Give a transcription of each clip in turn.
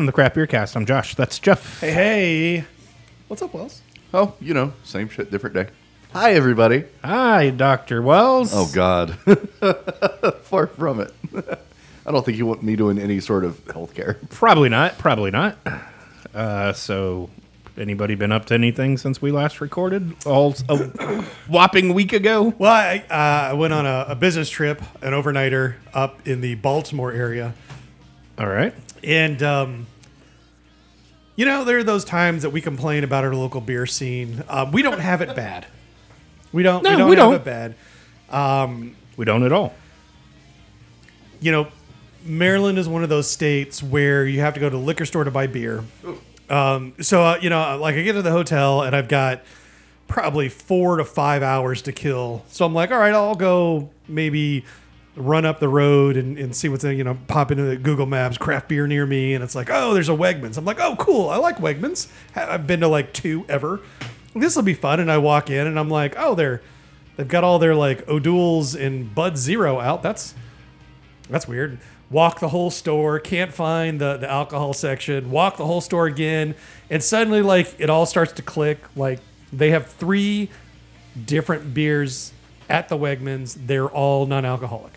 welcome to the Craft Beer Cast. I'm Josh. That's Jeff. Hey, hey. What's up, Wells? Oh, you know, same shit, different day. Hi, everybody. Hi, Doctor Wells. Oh God, far from it. I don't think you want me doing any sort of healthcare. Probably not. Probably not. Uh, so, anybody been up to anything since we last recorded? All a whopping week ago. Well, I, uh, I went on a, a business trip, an overnighter up in the Baltimore area. All right. And, um, you know, there are those times that we complain about our local beer scene. Um, we don't have it bad. We don't, No, we don't we have don't. it bad. We don't at all. you know, Maryland is one of those states where you have to go to the liquor store to buy beer. Um, so, uh, you know, like I get to the hotel and I've got probably four to five hours to kill. So I'm like, all right, I'll go maybe run up the road and, and see what's in, you know, pop into the Google Maps, craft beer near me. And it's like, oh, there's a Wegmans. I'm like, oh, cool. I like Wegmans. I've been to like two ever. This will be fun. And I walk in and I'm like, oh, they're, they've got all their like O'Doul's and Bud Zero out. That's, that's weird. Walk the whole store, can't find the, the alcohol section. Walk the whole store again, and suddenly, like, it all starts to click. Like, they have three different beers at the Wegmans. They're all non alcoholic.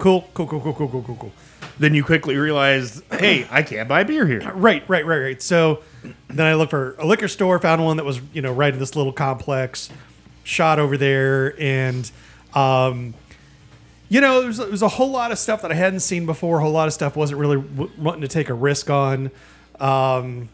Cool, cool, cool, cool, cool, cool, cool, cool. Then you quickly realize, hey, I can't buy beer here. Right, right, right, right. So then I looked for a liquor store, found one that was, you know, right in this little complex, shot over there, and, um, you know, there's, there's a whole lot of stuff that I hadn't seen before. A whole lot of stuff wasn't really w- wanting to take a risk on. Um,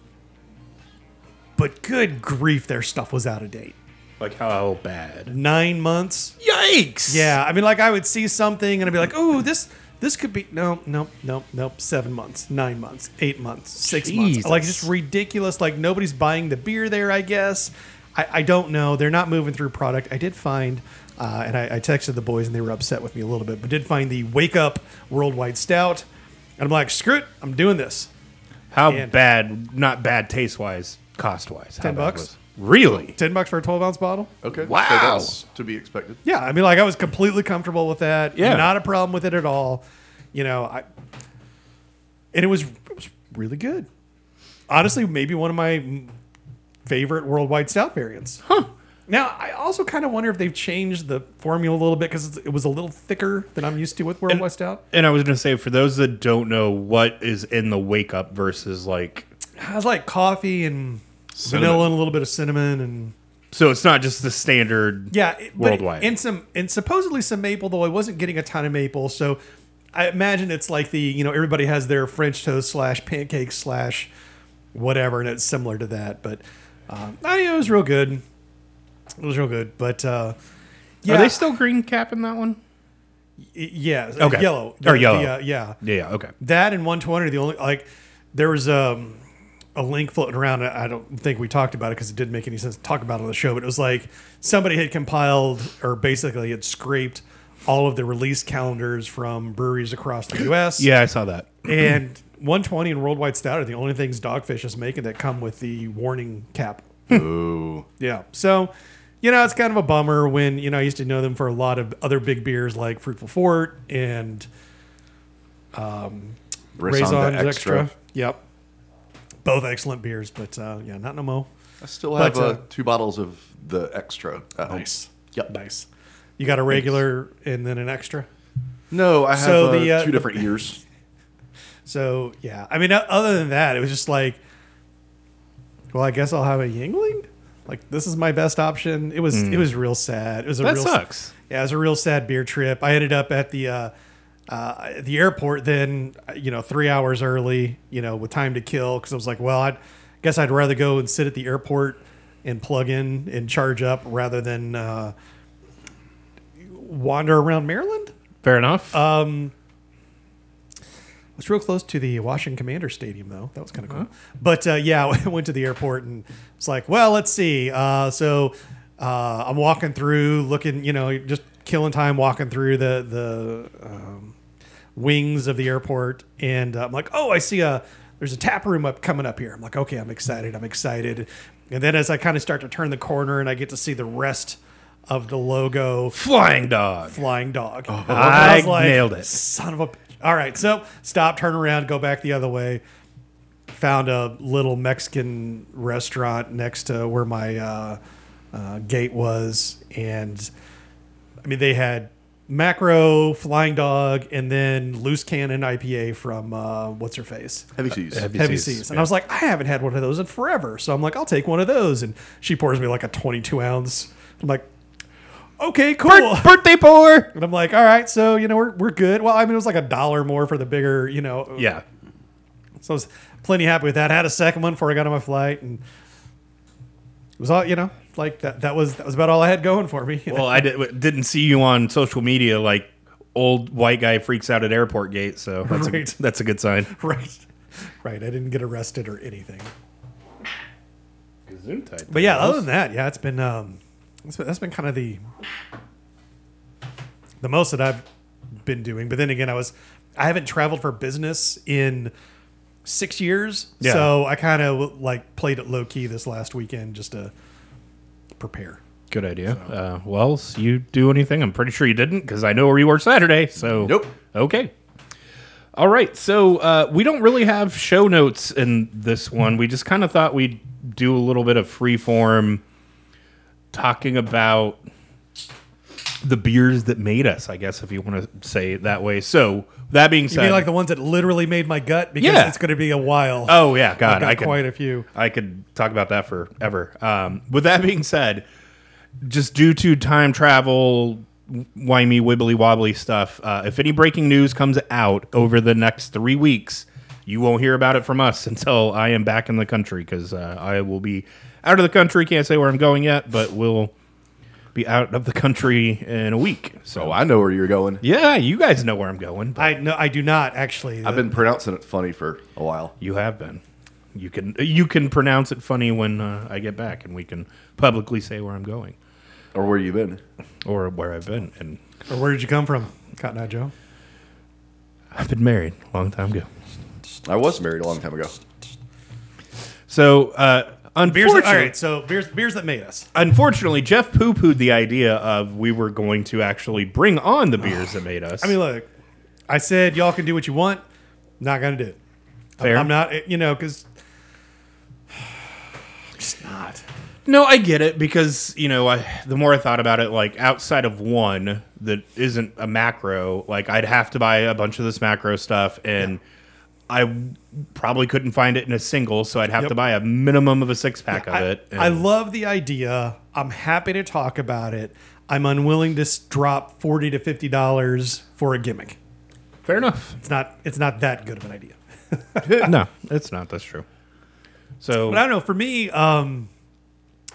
but good grief, their stuff was out of date. Like, how bad? Nine months. Yikes! Yeah, I mean, like I would see something and I'd be like, "Oh, this this could be no, no, no, no, seven months, nine months, eight months, six months, Jesus. like just ridiculous. Like nobody's buying the beer there. I guess I, I don't know. They're not moving through product. I did find, uh, and I, I texted the boys and they were upset with me a little bit, but did find the Wake Up Worldwide Stout, and I'm like, screw it, I'm doing this. How And- bad? Not bad taste wise, cost wise. 10 bucks? Really? Ten bucks for a 12 ounce bottle. Okay. Wow. So that's to be expected. Yeah, I mean, like I was completely comfortable with that. Yeah. not a problem with it at all. You know, I and it was it was really good. Honestly, maybe one of my favorite worldwide stout variants. Huh. Now, I also kind of wonder if they've changed the formula a little bit because it was a little thicker than I'm used to with worldwide stout. And I was going to say, for those that don't know, what is in the wake up versus like, It has like coffee and Cinnamon. vanilla and a little bit of cinnamon and so it's not just the standard. Yeah, it- but Worldwide. and some and supposedly some maple though I wasn't getting a ton of maple, so I imagine it's like the you know everybody has their French toast slash pancake slash whatever, and it's similar to that. But um, I it was real good. It was real good, but uh, yeah, Are they still green cap in that one? yeah, Okay. yellow Or The- yellow. the, uh, yeah. Yeah. yeah, Okay. That and 120 are the only like there was um, a link floating around. I don't think we talked about it because it didn't make any sense to talk about it on the show. But it was like somebody had compiled or basically had scraped all of the release calendars from breweries across the U.S. Yeah, I saw that. and 120 and Worldwide Stout are the only things Dogfish is making that come with the warning cap. Ooh. Yeah. So, you know, it's kind of a bummer when, you know, I used to know them for a lot of other big beers like Fruitful Fort and Raison Raison's de extra. Yep. Both excellent beers, but uh, yeah, not no mo. I still have But, uh, uh, two bottles of the extra. At home. Nice. Yep. Nice. You got a regular and then an extra. No, I have So uh, the, uh, two different years. So yeah, I mean, other than that, it was just like, well, I guess I'll have a Yuengling. Like this is my best option. It was it was real sad. It was a That real sucks. Yeah, it was a real sad beer trip. I ended up at the uh, the airport then, you know, three hours early, you know, with time to kill because I was like, well, I guess I'd rather go and sit at the airport and plug in and charge up rather than uh, wander around Maryland. Fair enough. Um, it's real close to the Washington Commander Stadium, though. That was kind of cool. But uh, yeah, I went to the airport and it's like, well, let's see. Uh, so uh, I'm walking through, looking, you know, just killing time walking through the the um, wings of the airport, and uh, I'm like, oh, I see a there's a tap room up coming up here. I'm like, okay, I'm excited. I'm excited. And then as I kind of start to turn the corner and I get to see the rest of the logo Flying dog. flying dog. I was like, nailed it. Son of a. bitch. All right, so stop, turn around, go back the other way. found a little Mexican restaurant next to where my uh, uh, gate was, and I mean they had macro, flying dog, and then loose cannon IPA from uh, what's her face. Heavy seas. Heavy- Heavy Seas, Seas. And yeah. I was like, I haven't had one of those in forever. So I'm like, I'll take one of those. And she pours me like a 22 ounce. I'm like, okay, cool. Bir- birthday pour. And I'm like, all right, so you know we're, we're good. Well, I mean, it was like a dollar more for the bigger, you know. Yeah. So I was plenty happy with that. I had a second one before I got on my flight, and it was all you know, like that. That was that was about all I had going for me. you know? Well, I did, didn't see you on social media like old white guy freaks out at airport gate, so that's Right. a, that's a good sign. right, right. I didn't get arrested or anything. But yeah, other than that, yeah, it's been um, it's been, that's been kind of the the most that I've been doing. But then again, I was I haven't traveled for business in six years, Yeah. so I kind of like played it low key this last weekend just to prepare. Good idea. Uh, Wells, you do anything? I'm pretty sure you didn't because I know where you were Saturday. So Nope. Okay. All right. So uh, we don't really have show notes in this one. We just kind of thought we'd do a little bit of free form talking about the beers that made us. I guess if you want to say it that way. So that being You said, mean like the ones that literally made my gut because Yeah. it's going to be a while. oh yeah, God, got I could quite a few. I could talk about that forever. Um, with that being said, just due to time travel, whimy, wibbly wobbly stuff, uh, if any breaking news comes out over the next three weeks, you won't hear about it from us until I am back in the country because uh, I will be out of the country. Can't say where I'm going yet, but we'll be out of the country in a week. So Oh, I know where you're going. yeah, you guys know where I'm going. But I no, I do not actually. I've been pronouncing it funny for a while. You have been. You can you can pronounce it funny when uh, I get back, and we can publicly say where I'm going Or where you've been? or where I've been. And Or where did you come from, Cotton Eye Joe? I've been married a long time ago. I was married a long time ago. So uh, On beers. That, all right, so beers, beers that made us. unfortunately, Jeff poo pooed the idea of we were going to actually bring on the beers that made us. I mean, look, I said y'all can do what you want. Not gonna do it. I'm- Fair. I'm not. You know, because just not. No, I get it because you know, I the more I thought about it, like outside of one that isn't a macro, like I'd have to buy a bunch of this macro stuff, and I probably couldn't find it in a single, so I'd have Yep. to buy a minimum of a six pack of I, it. I love the idea. I'm happy to talk about it. I'm unwilling to drop forty to fifty dollars for a gimmick. fair enough. It's not. It's not that good of an idea. no, it's not. That's true. So But I don't know. For me, um,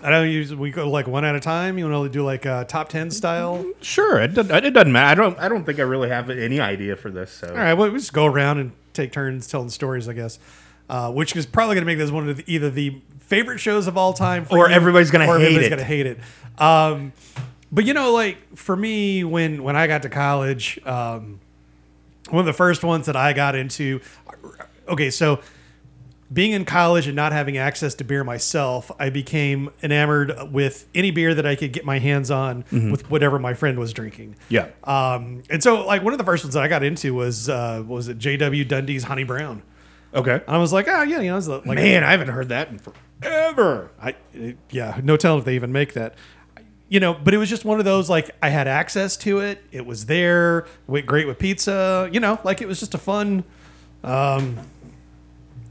I don't use. We go like one at a time. You want to do like a top ten style? sure, it, doesn't- it doesn't matter. I don't. I don't think I really have any idea for this. So All right, well, we just go around and take turns telling stories, I guess. Uh, which is probably going to make this one of the, either the favorite shows of all time, for Or you, everybody's gonna or hate everybody's it. going to hate it. Um, but you know, like for me, when when I got to college, um, one of the first ones that I got into. Okay, so being in college and not having access to beer myself, I became enamored with any beer that I could get my hands on Mm-hmm. with whatever my friend was drinking. yeah, Um, and so, like, one of the first ones that I got into was uh, was it J.W. Dundee's Honey Brown. okay. And I was like, oh yeah, you know, it's like Man, I haven't heard that in forever. I, yeah, no telling if they even make that. You know, but it was just one of those like I had access to it. It was there. Went great with pizza. You know, like it was just a fun, um,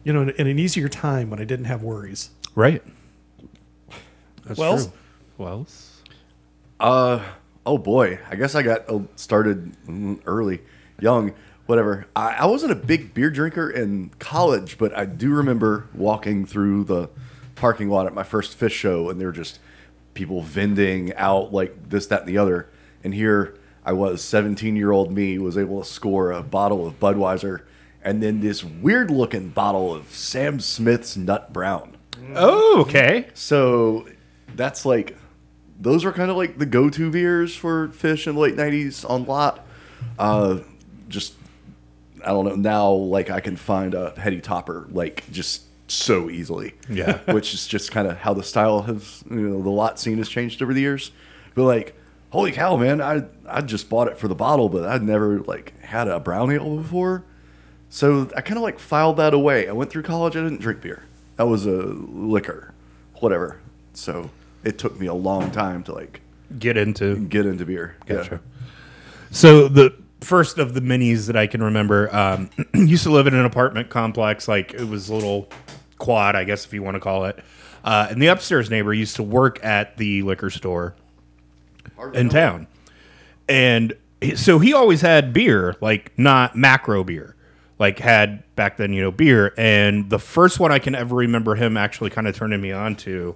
you know, in an easier time when I didn't have worries. Right. That's Wells? true. Wells. Uh oh boy, I guess I got uh, started early, young, whatever. I, I wasn't a big beer drinker in college, but I do remember walking through the parking lot at my first Phish show, and there were just people vending out like this, that, and the other. And here I was, seventeen-year-old me was able to score a bottle of Budweiser, and then this weird-looking bottle of Sam Smith's Nut Brown. Oh, okay. So that's like those are kind of like the go-to beers for Phish in the late '90s on lot. Uh, just I don't know now. Like I can find a heady topper like just so easily. Yeah. which is just kind of how the style has you know the lot scene has changed over the years. But like, holy cow, man! I I just bought it for the bottle, but I'd never like had a brown ale before. So I kind of like filed that away. I went through college. I didn't drink beer. That was a liquor, whatever. So it took me a long time to like Get into get into beer. Gotcha. So the first of the minis that I can remember, um, used to live in an apartment complex, like it was a little quad, I guess if you want to call it. Uh, and the upstairs neighbor used to work at the liquor store in town, and so he always had beer, like not macro beer, like had back then, you know, beer. And the first one I can ever remember him actually kind of turning me on to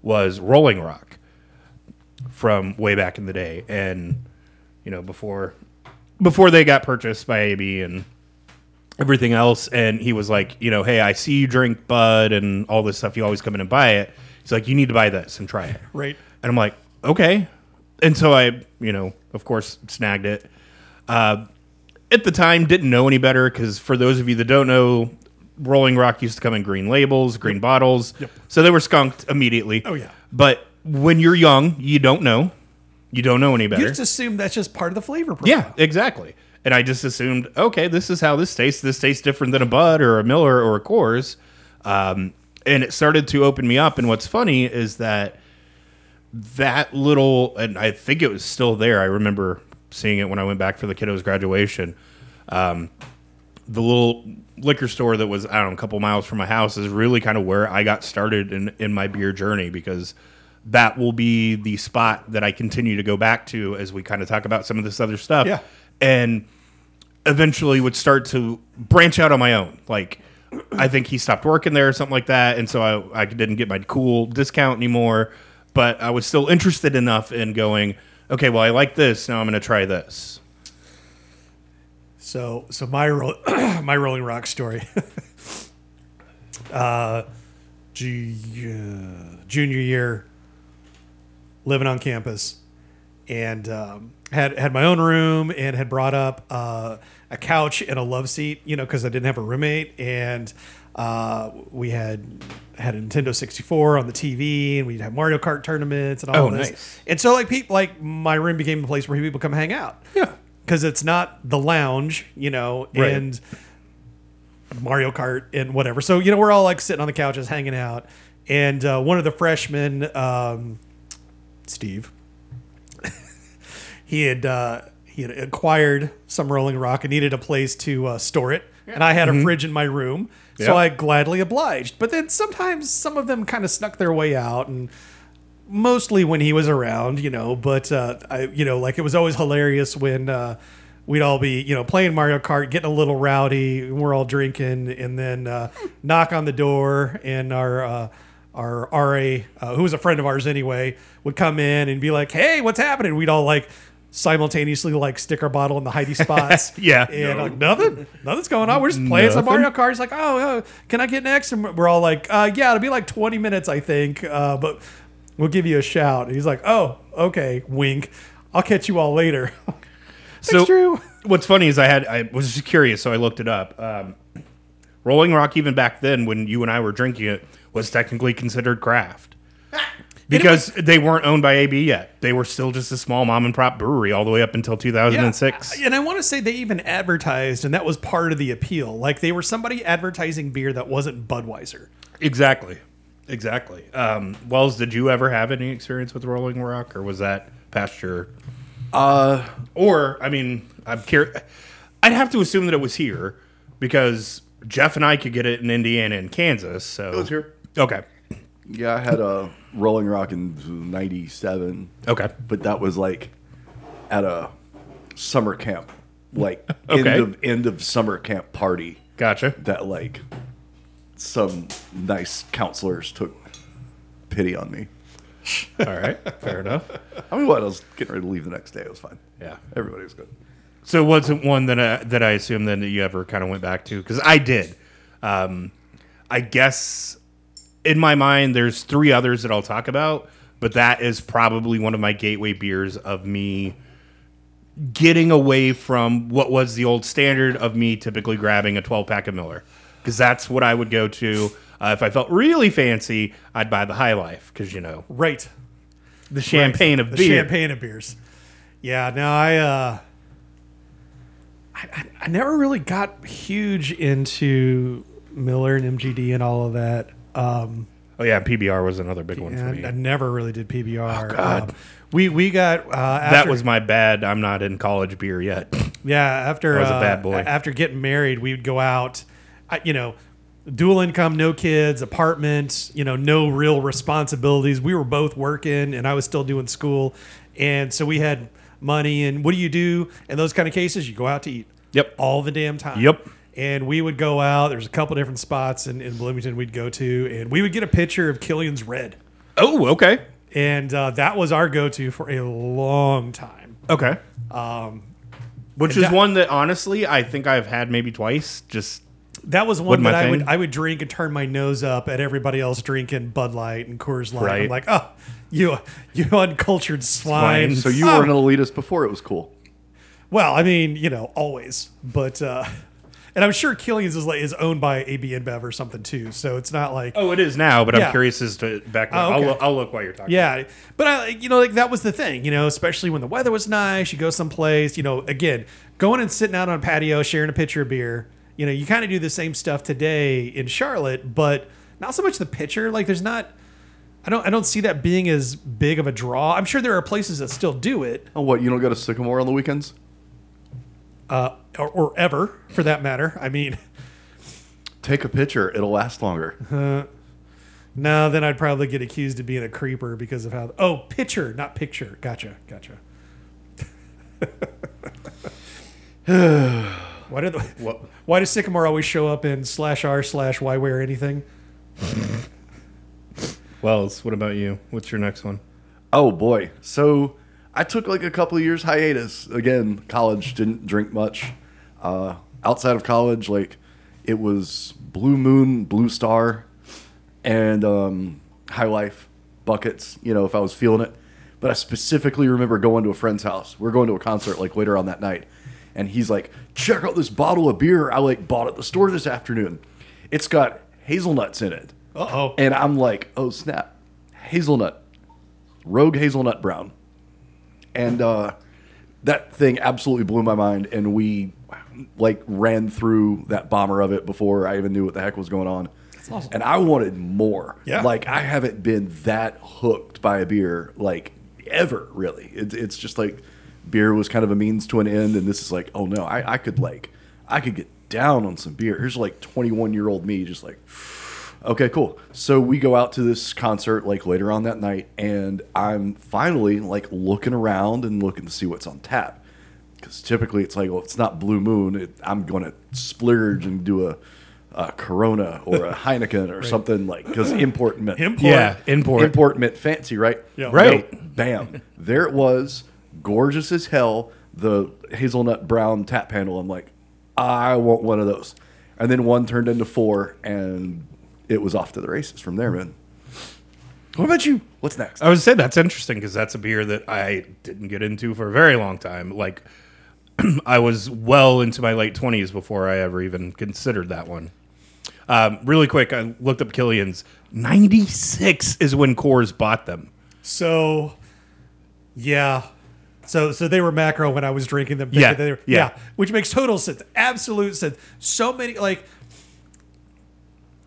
was Rolling Rock from way back in the day, and you know before before they got purchased by AB and everything else. And he was like, you know, hey, I see you drink Bud and all this stuff. You always come in and buy it. He's like, you need to buy this and try it. Right. And I'm like, okay. And so I, you know, of course, snagged it. Uh, at the time, didn't know any better because for those of you that don't know, Rolling Rock used to come in green labels, green bottles. So they were skunked immediately. Oh, yeah. But when you're young, you don't know. You don't know any better. You just assume that's just part of the flavor profile. Yeah, exactly. And I just assumed, okay, this is how this tastes. This tastes different than a Bud or a Miller or a Coors. Um, and it started to open me up. And what's funny is that that little, and I think it was still there. I remember seeing it when I went back for the kiddos' graduation. Um, the little liquor store that was, I don't know, a couple miles from my house is really kind of where I got started in, in my beer journey because that will be the spot that I continue to go back to as we kind of talk about some of this other stuff. Yeah. And eventually would start to branch out on my own. Like, I think he stopped working there or something like that. And so I, I didn't get my cool discount anymore. But I was still interested enough in going, okay, well, I like this. Now I'm going to try this. So, so my ro- my Rolling Rock story. uh, uh, junior year, living on campus, and um, had had my own room and had brought up uh, a couch and a love seat, you know, because I didn't have a roommate, and uh, we had had a Nintendo 64 on the TV, and we'd have Mario Kart tournaments and all Oh, this. nice. And so, like, people, like my room became a place where people come hang out Yeah. because it's not the lounge, you know, Right. and Mario Kart and whatever. So you know, we're all like sitting on the couches hanging out, and uh, one of the freshmen, um, Steve, he had uh, he had acquired some Rolling Rock and needed a place to uh, store it, and I had a fridge in my room, so I gladly obliged. But then sometimes some of them kind of snuck their way out and mostly when he was around, you know. But uh, I, you know, like it was always hilarious when uh, we'd all be, you know, playing Mario Kart, getting a little rowdy, and we're all drinking, and then uh, knock on the door, and our uh, our RA, uh, who was a friend of ours anyway, would come in and be like, "Hey, what's happening?" We'd all like simultaneously like stick our bottle in the Heidi spots. Yeah. and like nothing, nothing's going on. We're just playing some Mario Kart. He's like, "Oh, oh, can I get next?" And we're all like, uh, "Yeah, it'll be like 20 minutes, I think, uh, but we'll give you a shout." And he's like, "Oh, okay." Wink. I'll catch you all later. So Drew. what's funny is I had I was just curious, so I looked it up. Um, Rolling Rock, even back then when you and I were drinking it, was technically considered craft because they weren't owned by AB yet. They were still just a small mom and pop brewery all the way up until 2006. And I want to say they even advertised, and that was part of the appeal. Like they were somebody advertising beer that wasn't Budweiser. Exactly, exactly. Um, Wells, did you ever have any experience with Rolling Rock, or was that past your? Uh, Or I mean, I'm curious. I'd have to assume that it was here because Jeff and I could get it in Indiana and Kansas. So it was here. Okay. Yeah, I had a Rolling Rock in '97, Okay. but that was like at a summer camp, like Okay. end of end of summer camp party. Gotcha. That like some nice counselors took pity on me. All right. Fair enough. I mean, what? I was getting ready to leave the next day. It was fine. Yeah. Everybody was good. So it wasn't one that I, that I assumed then that you ever kind of went back to because I did. Um, I guess in my mind, there's three others that I'll talk about, but that is probably one of my gateway beers of me getting away from what was the old standard of me typically grabbing a 12 pack of Miller because that's what I would go to. Uh, if I felt really fancy, I'd buy the High Life because you know Right. the champagne of the beer. champagne of beers. Yeah, no, I uh I, I never really got huge into Miller and MGD and all of that. Um, Oh yeah, PBR was another big one for me. I never really did PBR. Oh, God. Um, we we got uh, after, that was my bad. I'm not in college beer yet. yeah. After I was a uh, bad boy. After getting married, we would go out. You know, dual income, no kids, apartment. You know, no real responsibilities. We were both working, and I was still doing school, and so we had money. And what do you do in those kind of cases? You go out to eat. Yep. all the damn time. Yep. And we would go out. There's a couple different spots in, in Bloomington we'd go to, and we would get a picture of Killian's Red. Oh, okay. And uh, that was our go to for a long time. Okay. Um, which is that- one that honestly I think I've had maybe twice. Just That was one Wasn't that my I would thing. I would drink and turn my nose up at everybody else drinking Bud Light and Coors Light. I'm Right. like, oh, you you uncultured swine. Swine. So you Oh. were an elitist before it was cool. Well, I mean, you know, always, but uh, and I'm sure Killian's is like is owned by AB InBev or something too. So it's not like oh, it is now. But Yeah. I'm curious as to back. Oh, I'll, okay. look, I'll look while you're talking. Yeah, but I, you know, like that was the thing, you know, especially when the weather was nice. You go someplace, you know, again, going and sitting out on a patio, sharing a pitcher of beer. You know, you kind of do the same stuff today in Charlotte, but not so much the pitcher. Like, there's not. I don't. I don't see that being as big of a draw. I'm sure there are places that still do it, Oh, what? You don't go to Sycamore on the weekends? Uh, or, or ever for that matter. I mean, Take a picture. It'll last longer. no, then I'd probably get accused of being a creeper because of how. Oh, picture, not picture. Gotcha, gotcha. why did the, What? why does Sycamore always show up in slash r slash why wear anything? Wells, what about you? What's your next one? Oh boy. So I took like a couple of years hiatus. Again, college didn't drink much. Uh, outside of college, like it was Blue Moon, Blue Star, and um, High Life buckets. You know, if I was feeling it. But I specifically remember going to a friend's house. We are going to a concert like later on that night, and he's like, "Check out this bottle of beer I like bought at the store this afternoon. It's got hazelnuts in it." Uh oh. And I'm like, oh snap, hazelnut, rogue hazelnut brown, and uh, that thing absolutely blew my mind. And we like ran through that bomber of it before I even knew what the heck was going on. awesome. And I wanted more. Yeah. like I haven't been that hooked by a beer like ever. Really, it, it's just like beer was kind of a means to an end, and this is like, oh no, I, I could like, I could get down on some beer. Here's like 21 year old me, just like. Okay, cool. So we go out to this concert like later on that night, and I'm finally like looking around and looking to see what's on tap. Because typically it's like, well, it's not Blue Moon, it, I'm going to splurge and do a, a Corona or a Heineken or something like because import meant Import. Yeah, import. import meant fancy, right? Yeah. Right. Nope. Bam. there it was, gorgeous as hell. The hazelnut brown tap handle. I'm like, I want one of those. And then one turned into four, and it was off to the races from there, man. What about you? What's next? I would say that's interesting because that's a beer that I didn't get into for a very long time. Like, I was well into my late twenties before I ever even considered that one. Um, really quick, I looked up Killian's. Ninety six is when Coors bought them. So, yeah. So, so they were macro when I was drinking them. Yeah, They were- yeah. Which makes total sense. Absolute sense. So many, like,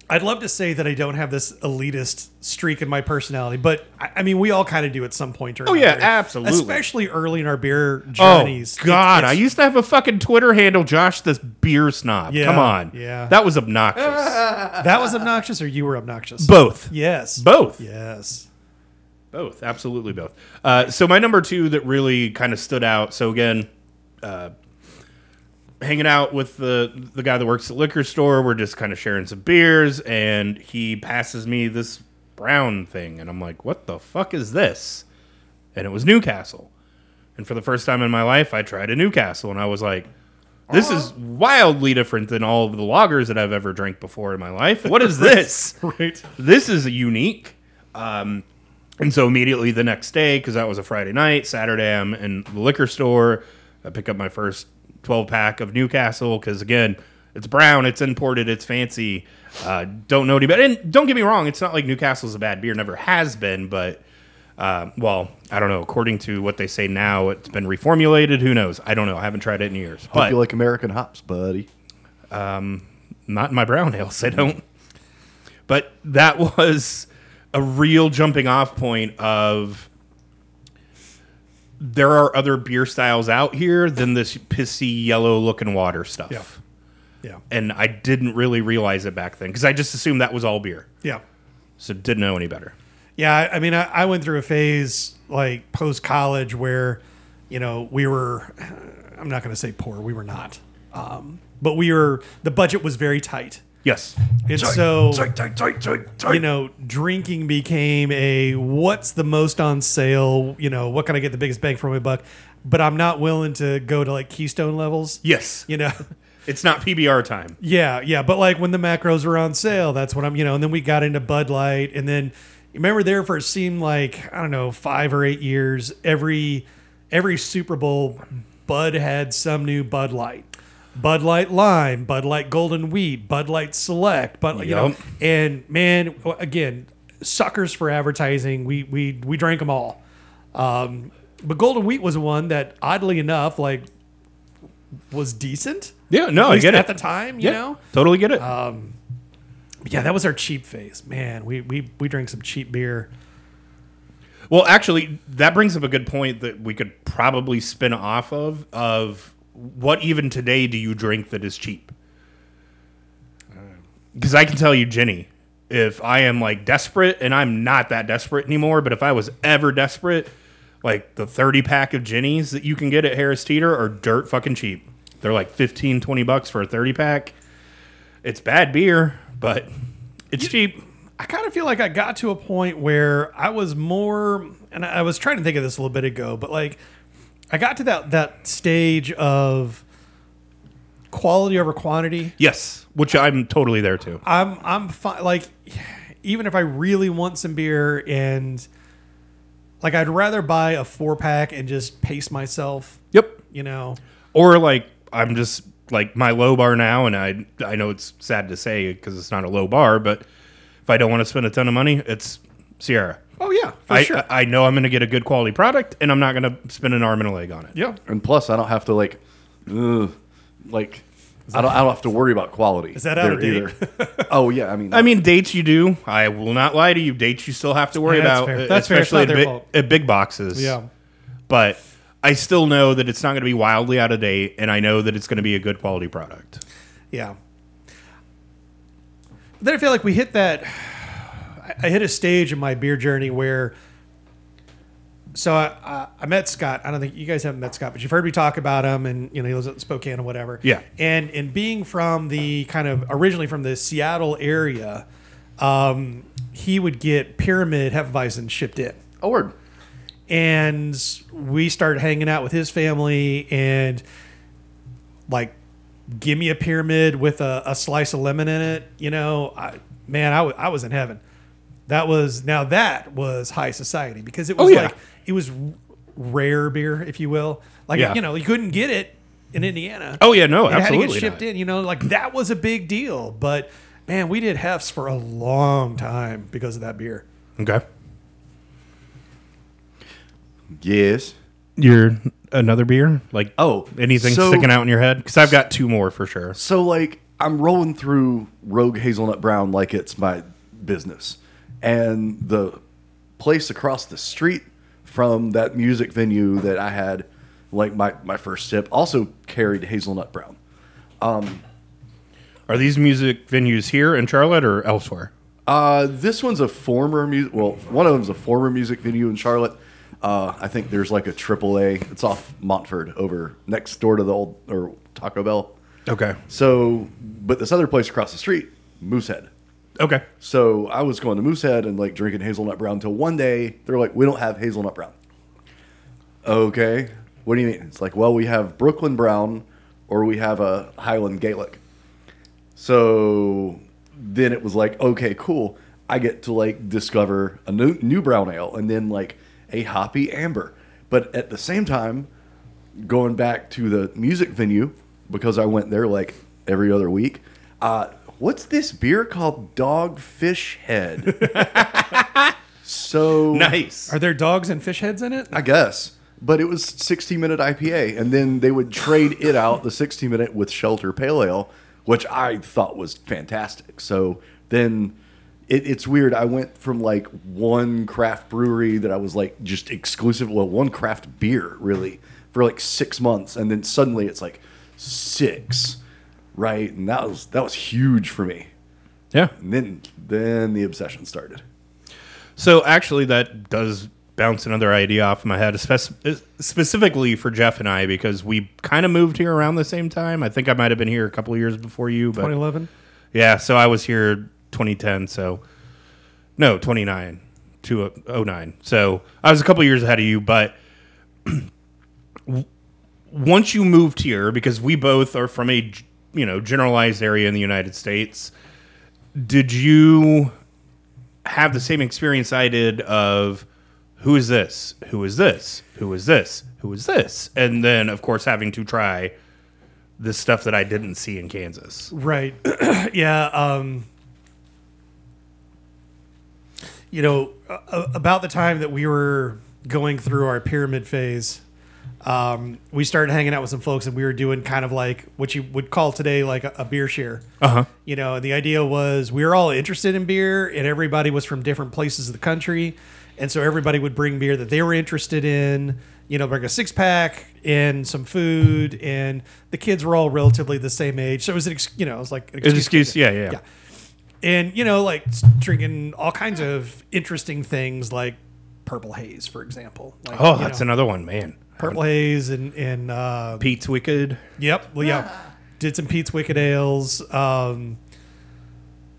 I'd love to say that I don't have this elitist streak in my personality, but I, I mean, we all kind of do at some point. Or Oh, yeah, absolutely. Especially early in our beer Oh journeys. It- God! I it's- used to have a fucking Twitter handle, Josh, this beer snob. Yeah, Come on, yeah. that was obnoxious. that was obnoxious, or you were obnoxious. Both, Yes. both. Yes. Both, absolutely both. Uh, so my number two that really kind of stood out. So again, uh, hanging out with the the guy that works at the liquor store. We're just kind of sharing some beers, and he passes me this brown thing, and I'm like, "What the fuck is this?" And it was Newcastle. And for the first time in my life, I tried a Newcastle, and I was like, "This is wildly different than all of the lagers that I've ever drank before in my life. What is this?" Right. this is unique. Um, and so immediately the next day, because that was a Friday night, Saturday, I'm in the liquor store. I pick up my first 12 pack of Newcastle because, again, it's brown, it's imported, it's fancy. Uh, don't know any better. And don't get me wrong, it's not like Newcastle's a bad beer, never has been, but Uh, well, I don't know. According to what they say now, it's been reformulated. Who knows? I don't know. I haven't tried it in years. Hope But you like American hops, buddy. not in my brown ales. I don't. But that was a real jumping off point of there are other beer styles out here than this pissy yellow looking water stuff. Yeah. Yeah. And I didn't really realize it back then because I just assumed that was all beer. Yeah. So didn't know any better. Yeah, I mean, I, I went through a phase like post college where, you know, we were, I'm not going to say poor, we were not, um, but we were, the budget was very tight. Yes. And so, tight, tight, tight, tight, tight. you know, drinking became a what's the most on sale, you know, what can I get the biggest bang for my buck? But I'm not willing to go to like Keystone levels, Yes. you know? It's not PBR time. Yeah, yeah, but like when the macros were on sale, that's what I'm, you know, and then we got into Bud Light, and then remember there for it seemed like I don't know five or eight years, every every Super Bowl, Bud had some new Bud Light, Bud Light Lime, Bud Light Golden Wheat, Bud Light Select, but you know, and man, again, suckers for advertising. We we we drank them all, um, but Golden Wheat was one that oddly enough, like, was decent. Yeah, no, At I get at it. the time, you yeah, know. totally get it. Um, Yeah, that was our cheap phase. Man, we we we drank some cheap beer. Well, actually, that brings up a good point that we could probably spin off of of what even today do you drink that is cheap? Because I can tell you, Genny, if I am like desperate, and I'm not that desperate anymore, but if I was ever desperate, like the 30 pack of Gennies that you can get at Harris Teeter are dirt fucking cheap. They're like 15, 20 bucks for a 30 pack. It's bad beer, but it's cheap. I kind of feel like I got to a point where I was more, and I was trying to think of this a little bit ago, but like I got to that that stage of quality over quantity. Yes, which I'm totally there too. I'm I'm fi- like even if I really want some beer and like I'd rather buy a four pack and just pace myself, Yep. you know. or like I'm just like my low bar now, and I I know it's sad to say because it's not a low bar, but if I don't want to spend a ton of money, it's Sierra. Oh yeah, for I, sure. I I know I'm going to get a good quality product, and I'm not going to spend an arm and a leg on it. yeah. And plus, I don't have to like, ugh, like, I don't, I don't have to worry about quality. Is that out of there date? either. oh yeah, I mean, I mean, dates you do. I will not lie to you. Dates you still have to worry Yeah, that's about, fair. uh, That's fair. It's especially not their at, fault. big, at big boxes. Yeah. but I still know that it's not going to be wildly out of date, and I know that it's going to be a good quality product. Yeah. Then I feel like we hit that. I- hit a stage in my beer journey where. So I, I, met Scott. I don't think you guys haven't met Scott, but you've heard me talk about him, and you know he lives at Spokane or whatever. Yeah. And and being from the kind of originally from the Seattle area, um, he would get Pyramid Hefeweizen shipped in oh word. and we started hanging out with his family and like give me a pyramid with a, a slice of lemon in it you know I, man I I was in heaven that was now that was high society because it oh, was Oh, yeah. like it was rare beer if you will like Yeah. you know you couldn't get it in indiana Oh yeah, no, it had to get shipped not. in you know like that was a big deal but man we did hefts for a long time because of that beer Okay, Yes. you're another beer like Oh, anything so- sticking out in your head? Because I've got two more for sure. So like I'm rolling through Rogue Hazelnut Brown like it's my business. And the place across the street from that music venue that I had like my, my first sip also carried Hazelnut Brown. Are these music venues here in Charlotte or elsewhere? Uh, this one's a former music. Well, one of them's a former music venue in Charlotte. Uh, I think there's like a AAA. It's off Montford, over next door to the old or Taco Bell. Okay. So, but this other place across the street, Moosehead. Okay. So I was going to Moosehead and like drinking hazelnut brown until one day they're like, we don't have hazelnut brown. Okay, what do you mean? It's like, well, we have Brooklyn brown or we have a Highland Gaelic. So then it was like, okay, cool. I get to like discover a new, new brown ale and then like a hoppy amber. But at the same time, going back to the music venue because I went there like every other week. Uh, what's this beer called Dogfish Head? So Nice. Are there dogs and fish heads in it? I guess. But it was 60 minute IPA, and then they would trade it out, the 60 minute, with Shelter Pale Ale, which I thought was fantastic. So then it, it's weird. I went from like one craft brewery that I was like just exclusive, well, one craft beer really for like six months, and then suddenly it's like six, right? And that was that was huge for me. Yeah. And then then the obsession started. So actually, that does bounce another idea off my head, spec- specifically for Jeff and I, because we kind of moved here around the same time. I think I might have been here a couple of years before you, but 2011. yeah. So I was here 2010. So no, 29 to 09. So I was a couple of years ahead of you, but once you moved here, because we both are from a you know generalized area in the United States, did you have the same experience I did of who is this? Who is this? Who is this? Who is this? And then, of course, having to try this stuff that I didn't see in Kansas. Right. yeah. Um, you know, about the time that we were going through our pyramid phase, um, we started hanging out with some folks and we were doing kind of like what you would call today like a, a beer share. Uh huh. You know, and the idea was we were all interested in beer and everybody was from different places of the country. And so everybody would bring beer that they were interested in, you know, bring a six pack and some food. And the kids were all relatively the same age. So it was, an ex- you know, it was like an It's an excuse. Yeah, yeah. yeah. And, you know, like drinking all kinds of interesting things like purple haze, for example. Like, Oh, that's know, another one, man. Purple haze and, and, uh, Pete's Wicked. Yep. Well, yeah. Did some Pete's Wicked Ales. Um,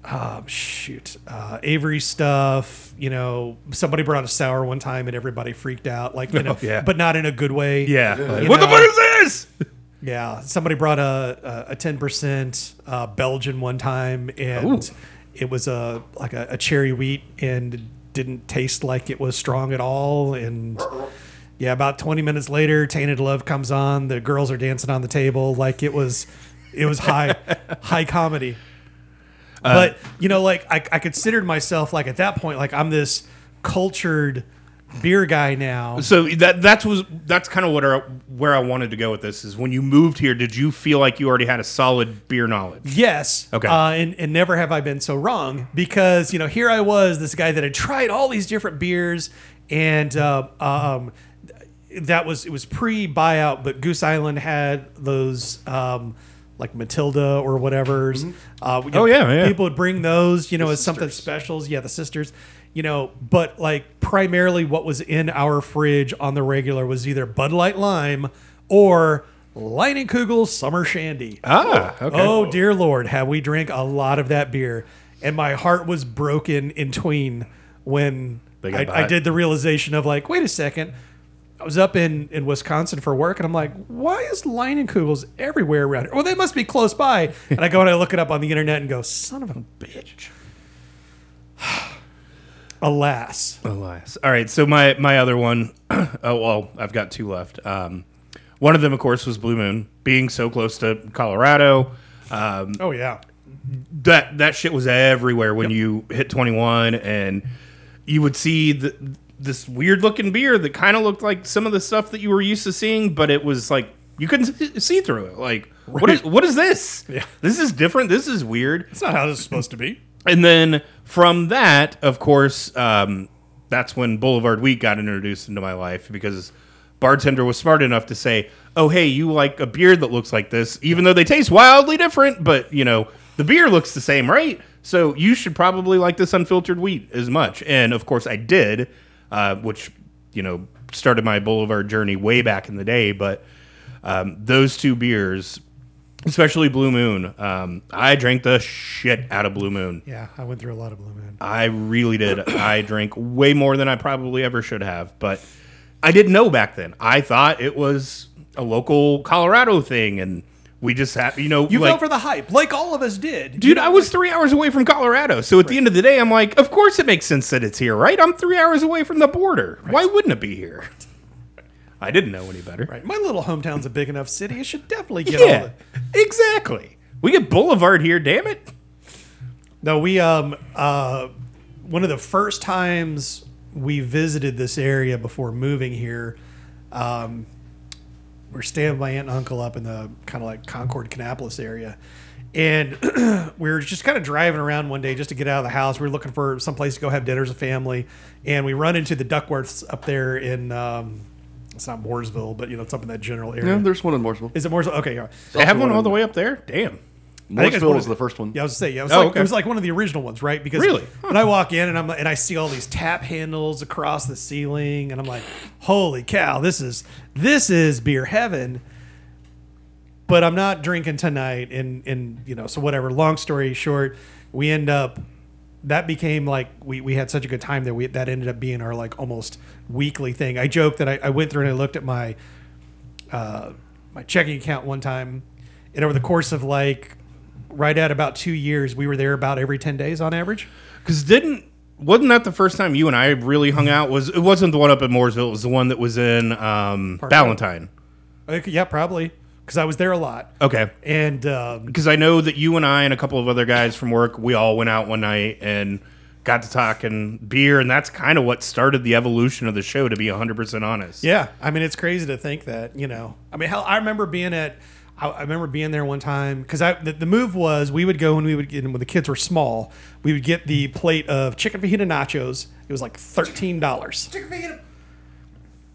um, shoot. Uh, Avery stuff. You know, somebody brought a sour one time and everybody freaked out. Like, you know, Oh, yeah. but not in a good way. Yeah. Like, You what the know, fuck is this? Yeah. Somebody brought a a ten percent uh, Belgian one time, and Ooh. it was a like a, a cherry wheat, and it didn't taste like it was strong at all. And yeah, about twenty minutes later, Tainted Love comes on. The girls are dancing on the table like it was it was high high comedy. but you know, like I, I considered myself like at that point, like I'm this cultured beer guy now. So that that's was that's kind of what I, where I wanted to go with this is when you moved here, did you feel like you already had a solid beer knowledge? Yes. Okay. Uh, and, and never have I been so wrong because, you know, here I was, this guy that had tried all these different beers and uh, um, that was, it was pre buyout, but Goose Island had those. Um, like Matilda or whatever's. Uh, you know, Oh, yeah, yeah. People would bring those, you know, as something sisters. specials. Yeah, the sisters. You know, but like primarily what was in our fridge on the regular was either Bud Light Lime or Leinenkugel Summer Shandy. Ah, okay. Oh dear Lord, have we drank a lot of that beer? And my heart was broken in tween when I, I did the realization of like, wait a second. I was up in, in Wisconsin for work, and I'm like, why is Leinenkugels everywhere around here? Well, they must be close by. And I go and I look it up on the internet and go, son of a bitch. Alas. Alas. All right. So my my other one, oh well, I've got two left. Um, one of them, of course, was Blue Moon. Being so close to Colorado, um, Oh, yeah. that that shit was everywhere when you hit 21 and you would see the, this weird looking beer that kind of looked like some of the stuff that you were used to seeing but it was like you couldn't see through it. Like what is what is this? Yeah. this is different. This is weird. It's not how this is supposed to be. and then from that of course um, that's when boulevard wheat got introduced into my life because bartender was smart enough to say oh hey you like a beer that looks like this even though they taste wildly different but you know the beer looks the same right? So you should probably like this unfiltered wheat as much. And of course i did uh, which you know started my boulevard journey way back in the day but um, those two beers especially blue moon um, i drank the shit out of blue moon Yeah, I went through a lot of Blue Moon. I really did. I drank way more than I probably ever should have, but I didn't know back then. I thought it was a local Colorado thing, and we just had, you know, You like, fell for the hype, like all of us did. dude. I was three hours away from Colorado, so at the end of the day, I'm like, of course it makes sense that it's here, right? I'm three hours away from the border. Why wouldn't it be here? I didn't know any better. Right. My little hometown's a big enough city. It should definitely get all Yeah, the. exactly. We get Boulevard here, damn it. No, we um uh one of the first times we visited this area before moving here. Um, we're staying with my aunt and uncle up in the kind of like Concord, Kannapolis area. And we were just kind of driving around one day just to get out of the house. We were looking for some place to go have dinner as a family. And we run into the Duckworths up there in, um, it's not Mooresville, but you know, it's up in that general area. Yeah, there's one in Mooresville. Is it Mooresville? Okay, right. They have one all the way up there. Damn. I think it's one Mooresville of was the first one. Yeah, I was to say, yeah, it was, Oh, like, okay. it was like one of the original ones, right? Because Really? when I walk in and I'm and I see all these tap handles across the ceiling, and I'm like, holy cow, this is this is beer heaven. But I'm not drinking tonight, and and you know, so whatever. Long story short, we end up that became like we, we had such a good time that we that ended up being our like almost weekly thing. I joked that I, I went through and I looked at my uh, my checking account one time, and over the course of like right at about two years, we were there about every ten days on average. Because didn't wasn't that the first time you and I really hung out? Was it wasn't the one up in Mooresville? It was the one that was in um. Valentine. Like, yeah, probably because I was there a lot, Okay. and um, Because I know that you and I and a couple of other guys from work, we all went out one night and got to talking beer, and that's kind of what started the evolution of the show. To be hundred percent honest. yeah, I mean it's crazy to think that you know. I mean, hell, I remember being at. I I remember being there one time because I the, the move was we would go when we would get when the kids were small we would get the plate of chicken fajita nachos it was like thirteen dollars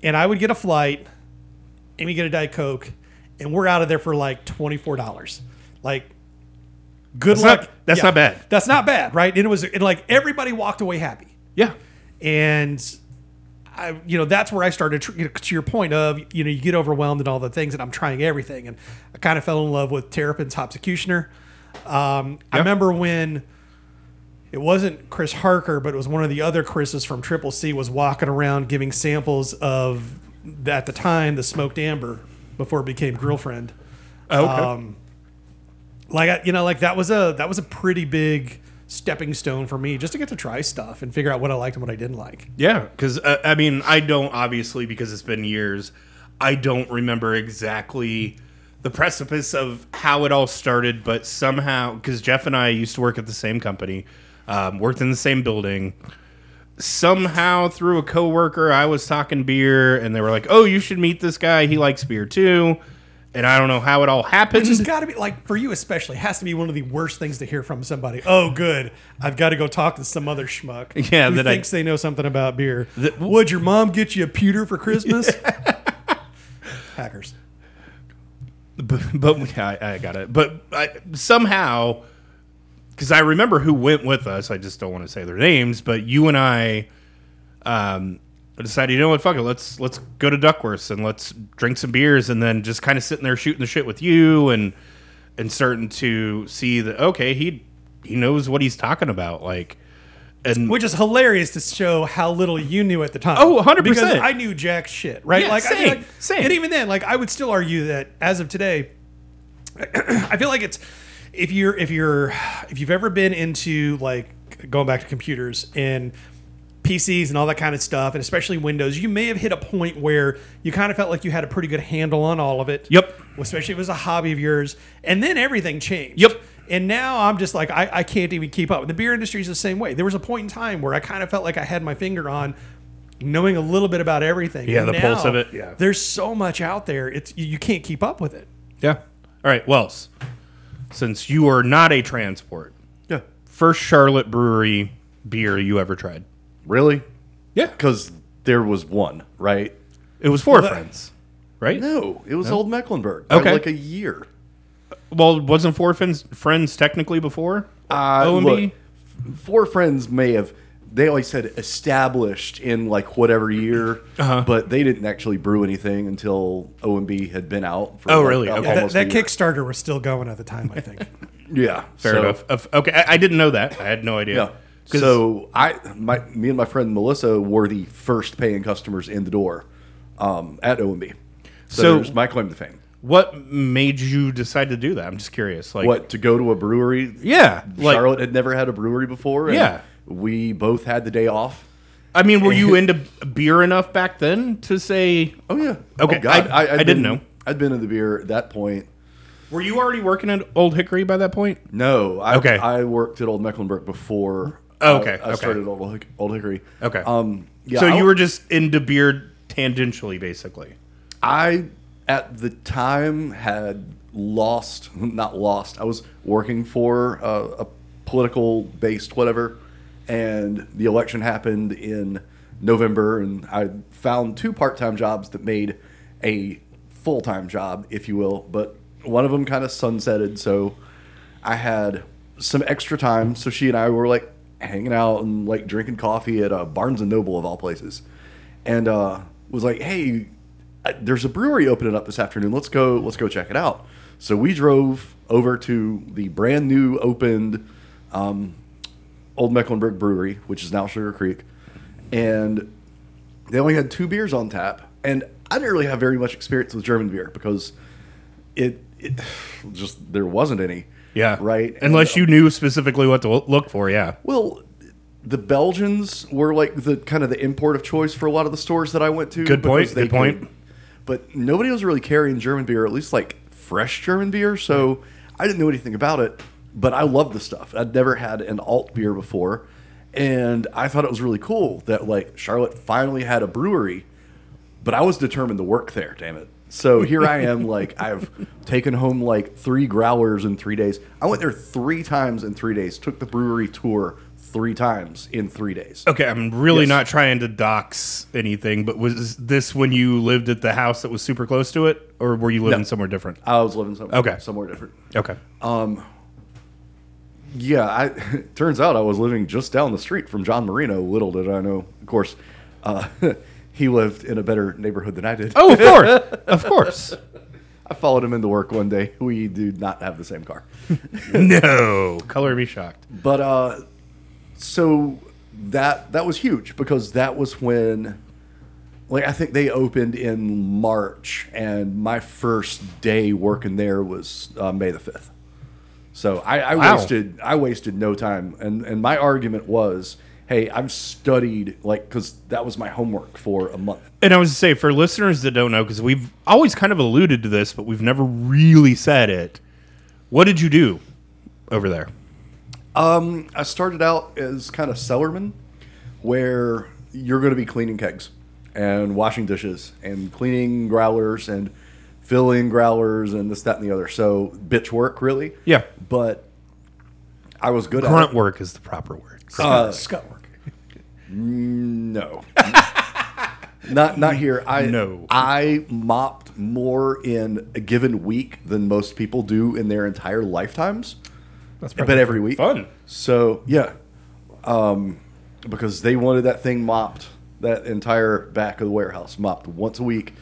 and I would get a flight, and we get a Diet Coke, and we're out of there for like twenty four dollars. Like, good That's luck. not- that's not bad. That's not bad, right? And it was and like everybody walked away happy, Yeah. and I, you know, that's where I started. tr- You know, to your point of, you know, you get overwhelmed and all the things, and I'm trying everything, and I kind of fell in love with Terrapin's Hopsecutioner. Um, I remember when it wasn't Chris Harker, but it was one of the other Chris's from Triple C was walking around giving samples of at the time the smoked amber before it became girlfriend. Oh, okay. Um, like I, you know, like that was a that was a pretty big stepping stone for me just to get to try stuff and figure out what I liked and what I didn't like. Yeah, because uh, I mean, I don't obviously because it's been years. I don't remember exactly the precipice of how it all started, but somehow because Jeff and I used to work at the same company, um, worked in the same building. Somehow through a coworker, I was talking beer, and they were like, "Oh, you should meet this guy. He likes beer too." And I don't know how it all happened. Which has got to be like for you especially has to be one of the worst things to hear from somebody. Oh, good, I've got to go talk to some other schmuck. Yeah, who that I- thinks they know something about beer. That- Would your mom get you a pewter for Christmas? Hackers. but, but yeah, I, I got it. But I, somehow, because I remember who went with us, I just don't want to say their names. But you and I um, decided, you know what, fuck it, let's let's go to Duckworth's and let's drink some beers, and then just kind of sitting there shooting the shit with you, and and starting to see that okay, he he knows what he's talking about, like. And Which is hilarious to show how little you knew at the time. Oh, 100%. Because I knew jack shit, right? Yeah, like, same, feel like, same. And even then, like, I would still argue that as of today, I feel like it's if you're if you're if you've ever been into like going back to computers and PCs and all that kind of stuff, and especially Windows, you may have hit a point where you kind of felt like you had a pretty good handle on all of it. Yep. Especially if it was a hobby of yours, and then everything changed. Yep. And now I'm just like I, I can't even keep up. The beer industry is the same way. There was a point in time where I kind of felt like I had my finger on knowing a little bit about everything. Yeah, And the pulse of it, yeah. There's so much out there. It's you, you can't keep up with it. yeah, all right, Wells, since you are not a transport, Yeah. first Charlotte Brewery beer you ever tried? Really? Yeah, Because there was one, right? It was four that- friends, right? No, it was Old Mecklenburg. Okay. like a year. Well, wasn't four friends friends technically before Uh, OMB? look, four friends may have. They always said established in like whatever year, Uh-huh. but they didn't actually brew anything until OMB had been out. For Oh, like, really? uh, Okay. That, that. Kickstarter was still going at the time, I think. Yeah, Fair so- enough. Okay, I, I didn't know that. I had no idea. Yeah. So I, my, me and my friend Melissa were the first paying customers in the door um, at OMB. So, So- there's my claim to fame. what made you decide to do that? I'm just curious. Like, What to go to a brewery? Yeah, like, Charlotte had never had a brewery before. and Yeah. we both had the day off. I mean, were you into beer enough back then to say? Oh yeah. Okay, Oh, God. I- I'd I didn't know. I'd been in the beer at that point. Were you already working at Old Hickory by that point? No, I, Okay. I worked at Old Mecklenburg before Oh, okay, I, I okay. started Old, Hick- Old Hickory. Okay. Um, yeah, so I- you were just into beer tangentially, basically. I at the time had lost, not lost. I was working for a, a political based whatever, and the election happened in November, and I found two part time jobs that made a full time job, if you will. But one of them kind of sunsetted, so I had some extra time. So she and I were like hanging out and like drinking coffee at uh, Barnes and Noble of all places, and uh, was like, "Hey, there's a brewery opening up this afternoon. Let's go. Let's go check it out." So we drove over to the brand new opened um, Old Mecklenburg Brewery, which is now Sugar Creek, and they only had two beers on tap. And I didn't really have very much experience with German beer because it, it just there wasn't any. Yeah. Right. Unless And, you knew specifically what to look for. Yeah. well, the Belgians were like the kind of the import of choice for a lot of the stores that I went to. Good point, good point. but nobody was really carrying German beer, at least like fresh German beer. So I didn't know anything about it, but I loved the stuff. I'd never had an alt beer before, and I thought it was really cool that like Charlotte finally had a brewery. But I was determined to work there. Damn it. So here I am, like I've taken home like three growlers in three days. I went there three times in three days. Took the brewery tour three times in three days. Okay, I'm really Yes. not trying to dox anything, but was this when you lived at the house that was super close to it, or were you living No. somewhere different? I was living somewhere, Okay. somewhere different. Okay. Um. Yeah, I turns out I was living just down the street from John Marino. Little did I know. Of course, uh, he lived in a better neighborhood than I did. Oh, of course, of course. I followed him into work one day. We do not have the same car. No, color me shocked. But uh, so that that was huge because that was when, like, I think they opened in March, and my first day working there was uh, May the fifth. So I, I Wow. wasted I wasted no time, and and my argument was, hey, I've studied like because that was my homework for a month. And I was to say for listeners that don't know, because we've always kind of alluded to this, but we've never really said it. What did you do over there? Um, I started out as kind of cellarman, where you're going to be cleaning kegs and washing dishes and cleaning growlers and filling growlers and this, that, and the other. So bitch work, really. Yeah. But I was good Grunt at it. work is the proper word. Uh, Scut work. No. not not here. I No. I mopped more in a given week than most people do in their entire lifetimes. That's but every week. fun. So yeah, um, because they wanted that thing mopped, that entire back of the warehouse mopped once a week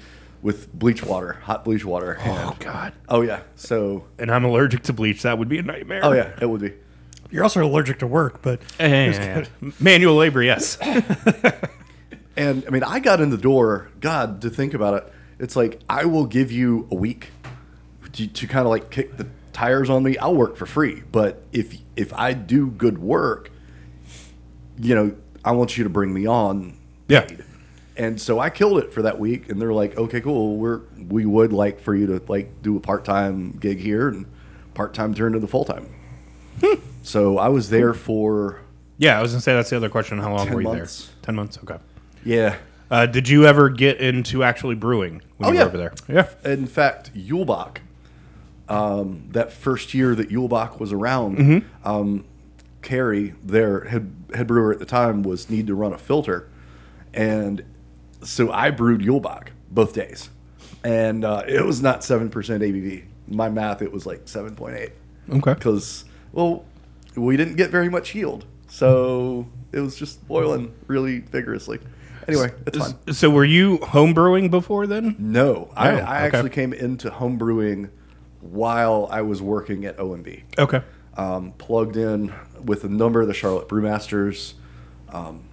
with bleach water, hot bleach water. Oh And, God. oh yeah, so And I'm allergic to bleach. That would be a nightmare. oh yeah, it would be. You're also allergic to work, but Yeah, yeah, yeah, yeah. Manual labor, yes. And I mean, I got in the door. God, to think about it, it's like I will give you a week to, to kind of like kick the tires on me. I'll work for free, but if if I do good work, you know, I want you to bring me on. Yeah. paid. And so I killed it for that week, and they're like, "Okay, cool. We're we would like for you to like do a part time gig here, and part time turn into the full time." Hmm. So I was there for Yeah, I was gonna say that's the other question. How long 10 were you months. there? Ten months. Okay. yeah. Uh, did you ever get into actually brewing when Oh, you yeah. were over there? Yeah. in fact, Yulebach, um, that first year that Yulebach was around, Mm-hmm. um, Carrie, their head, head brewer at the time, was need to run a filter, and so I brewed Yulebach both days, and uh, it was not seven percent ABV. My math, it was like seven point eight, Okay. because well, we didn't get very much yield, so it was just boiling really vigorously. Anyway, it's fine. So were you home brewing before then? No, I, I okay. actually came into home brewing while I was working at OMB. Okay. Um, plugged in with a number of the Charlotte Brewmasters. Um,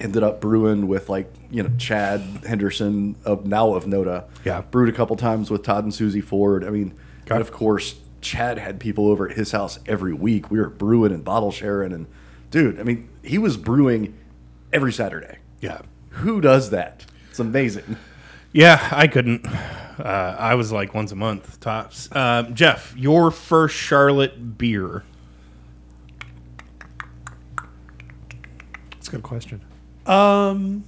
ended up brewing with like you know Chad Henderson of now of NoDa. Yeah. brewed a couple times with Todd and Susie Ford. I mean, Okay. and of course Chad had people over at his house every week. We were brewing and bottle sharing, and dude, I mean, he was brewing every Saturday. Yeah. Who does that? It's amazing. Yeah, I couldn't. Uh, I was like once a month tops. Um, Jeff, your first Charlotte beer. That's a good question. Um,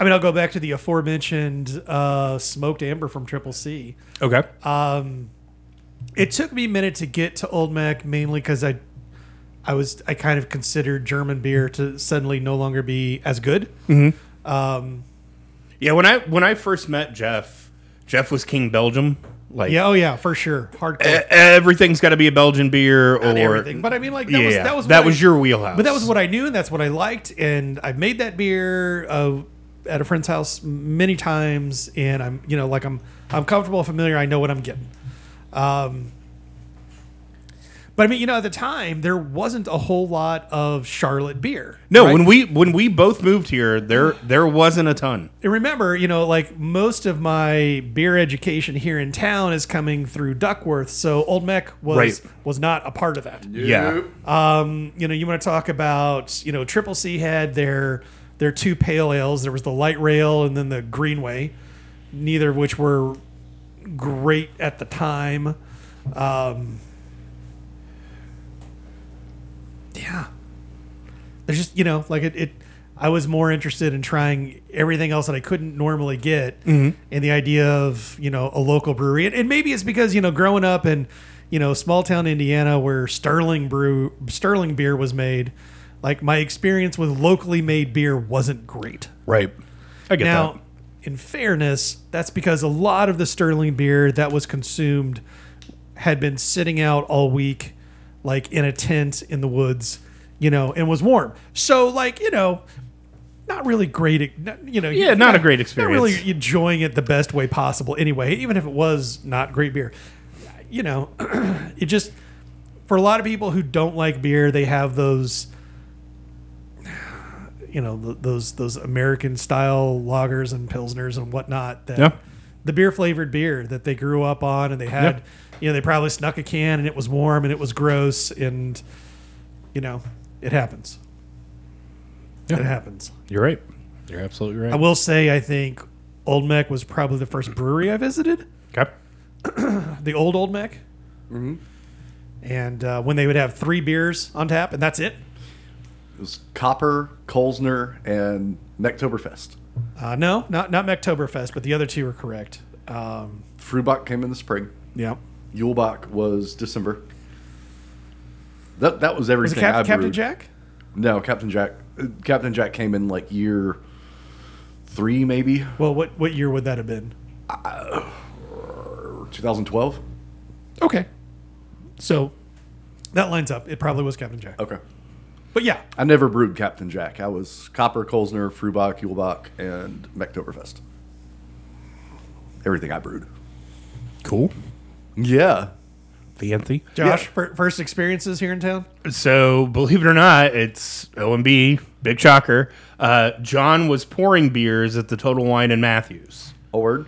I mean, I'll go back to the aforementioned uh, smoked amber from Triple C. Okay. Um, It took me a minute to get to Old Mac, mainly because I, I was I kind of considered German beer to suddenly no longer be as good. Um, yeah, when I when I first met Jeff, Jeff was King Belgium. Like Yeah, oh yeah, for sure, hardcore. e- everything's got to be a Belgian beer or everything, but I mean, like that yeah, was that was that what was I- your wheelhouse. But that was what I knew, and that's what I liked. And I've made that beer uh, at a friend's house many times, and I'm, you know, like I'm, I'm comfortable, familiar. I know what I'm getting. Um, but I mean, you know, at the time there wasn't a whole lot of Charlotte beer. no. right? When we when we both moved here, there there wasn't a ton. And remember, you know, like most of my beer education here in town is coming through Duckworth, so Old Mech was Right. was not a part of that. Yeah. Um, you know, you want to talk about, you know, Triple C had their their two pale ales. There was the light rail and then the Greenway, neither of which were great at the time. Um, yeah, there's just you know, like it, it. I was more interested in trying everything else that I couldn't normally get, and the idea of you know a local brewery, and, and maybe it's because you know growing up in you know small town Indiana where Sterling brew Sterling beer was made, like my experience with locally made beer wasn't great. Right. I get Now, that. in fairness, that's because a lot of the Sterling beer that was consumed had been sitting out all week, like in a tent in the woods, you know, and was warm. So, like, you know, not really great, you know. Yeah, not a great experience. Not really enjoying it the best way possible anyway, even if it was not great beer. You know, it just, for a lot of people who don't like beer, they have those you know th- those those American style lagers and pilsners and whatnot that Yeah. the beer flavored beer that they grew up on and they had Yeah. you know they probably snuck a can and it was warm and it was gross and you know it happens Yeah. it happens You're right. You're absolutely right. I will say I think Old Mech was probably the first brewery I visited okay. the old Old Mech and uh, when they would have three beers on tap and that's it It was Copper, Kolsner, and Mecktoberfest. uh, no not not Mecktoberfest but the other two are correct um, Frühbach came in the spring. yeah Yulebach was December. That that was was everything Cap- I Captain. Jack No, Captain Jack. uh, Captain Jack came in like year three, maybe Well, what what year would that have been? 2012. Okay, so that lines up. It probably was Captain Jack. Okay. But yeah, I never brewed Captain Jack. I was Copper, Kolsner, Frühbach, Yulebach, and Mecktoberfest. Everything I brewed. Cool. Yeah. Fancy. Josh, Yeah. fir- first experiences here in town. So, believe it or not, it's OMB, big shocker. Uh, John was pouring beers at the Total Wine in Matthews. A word.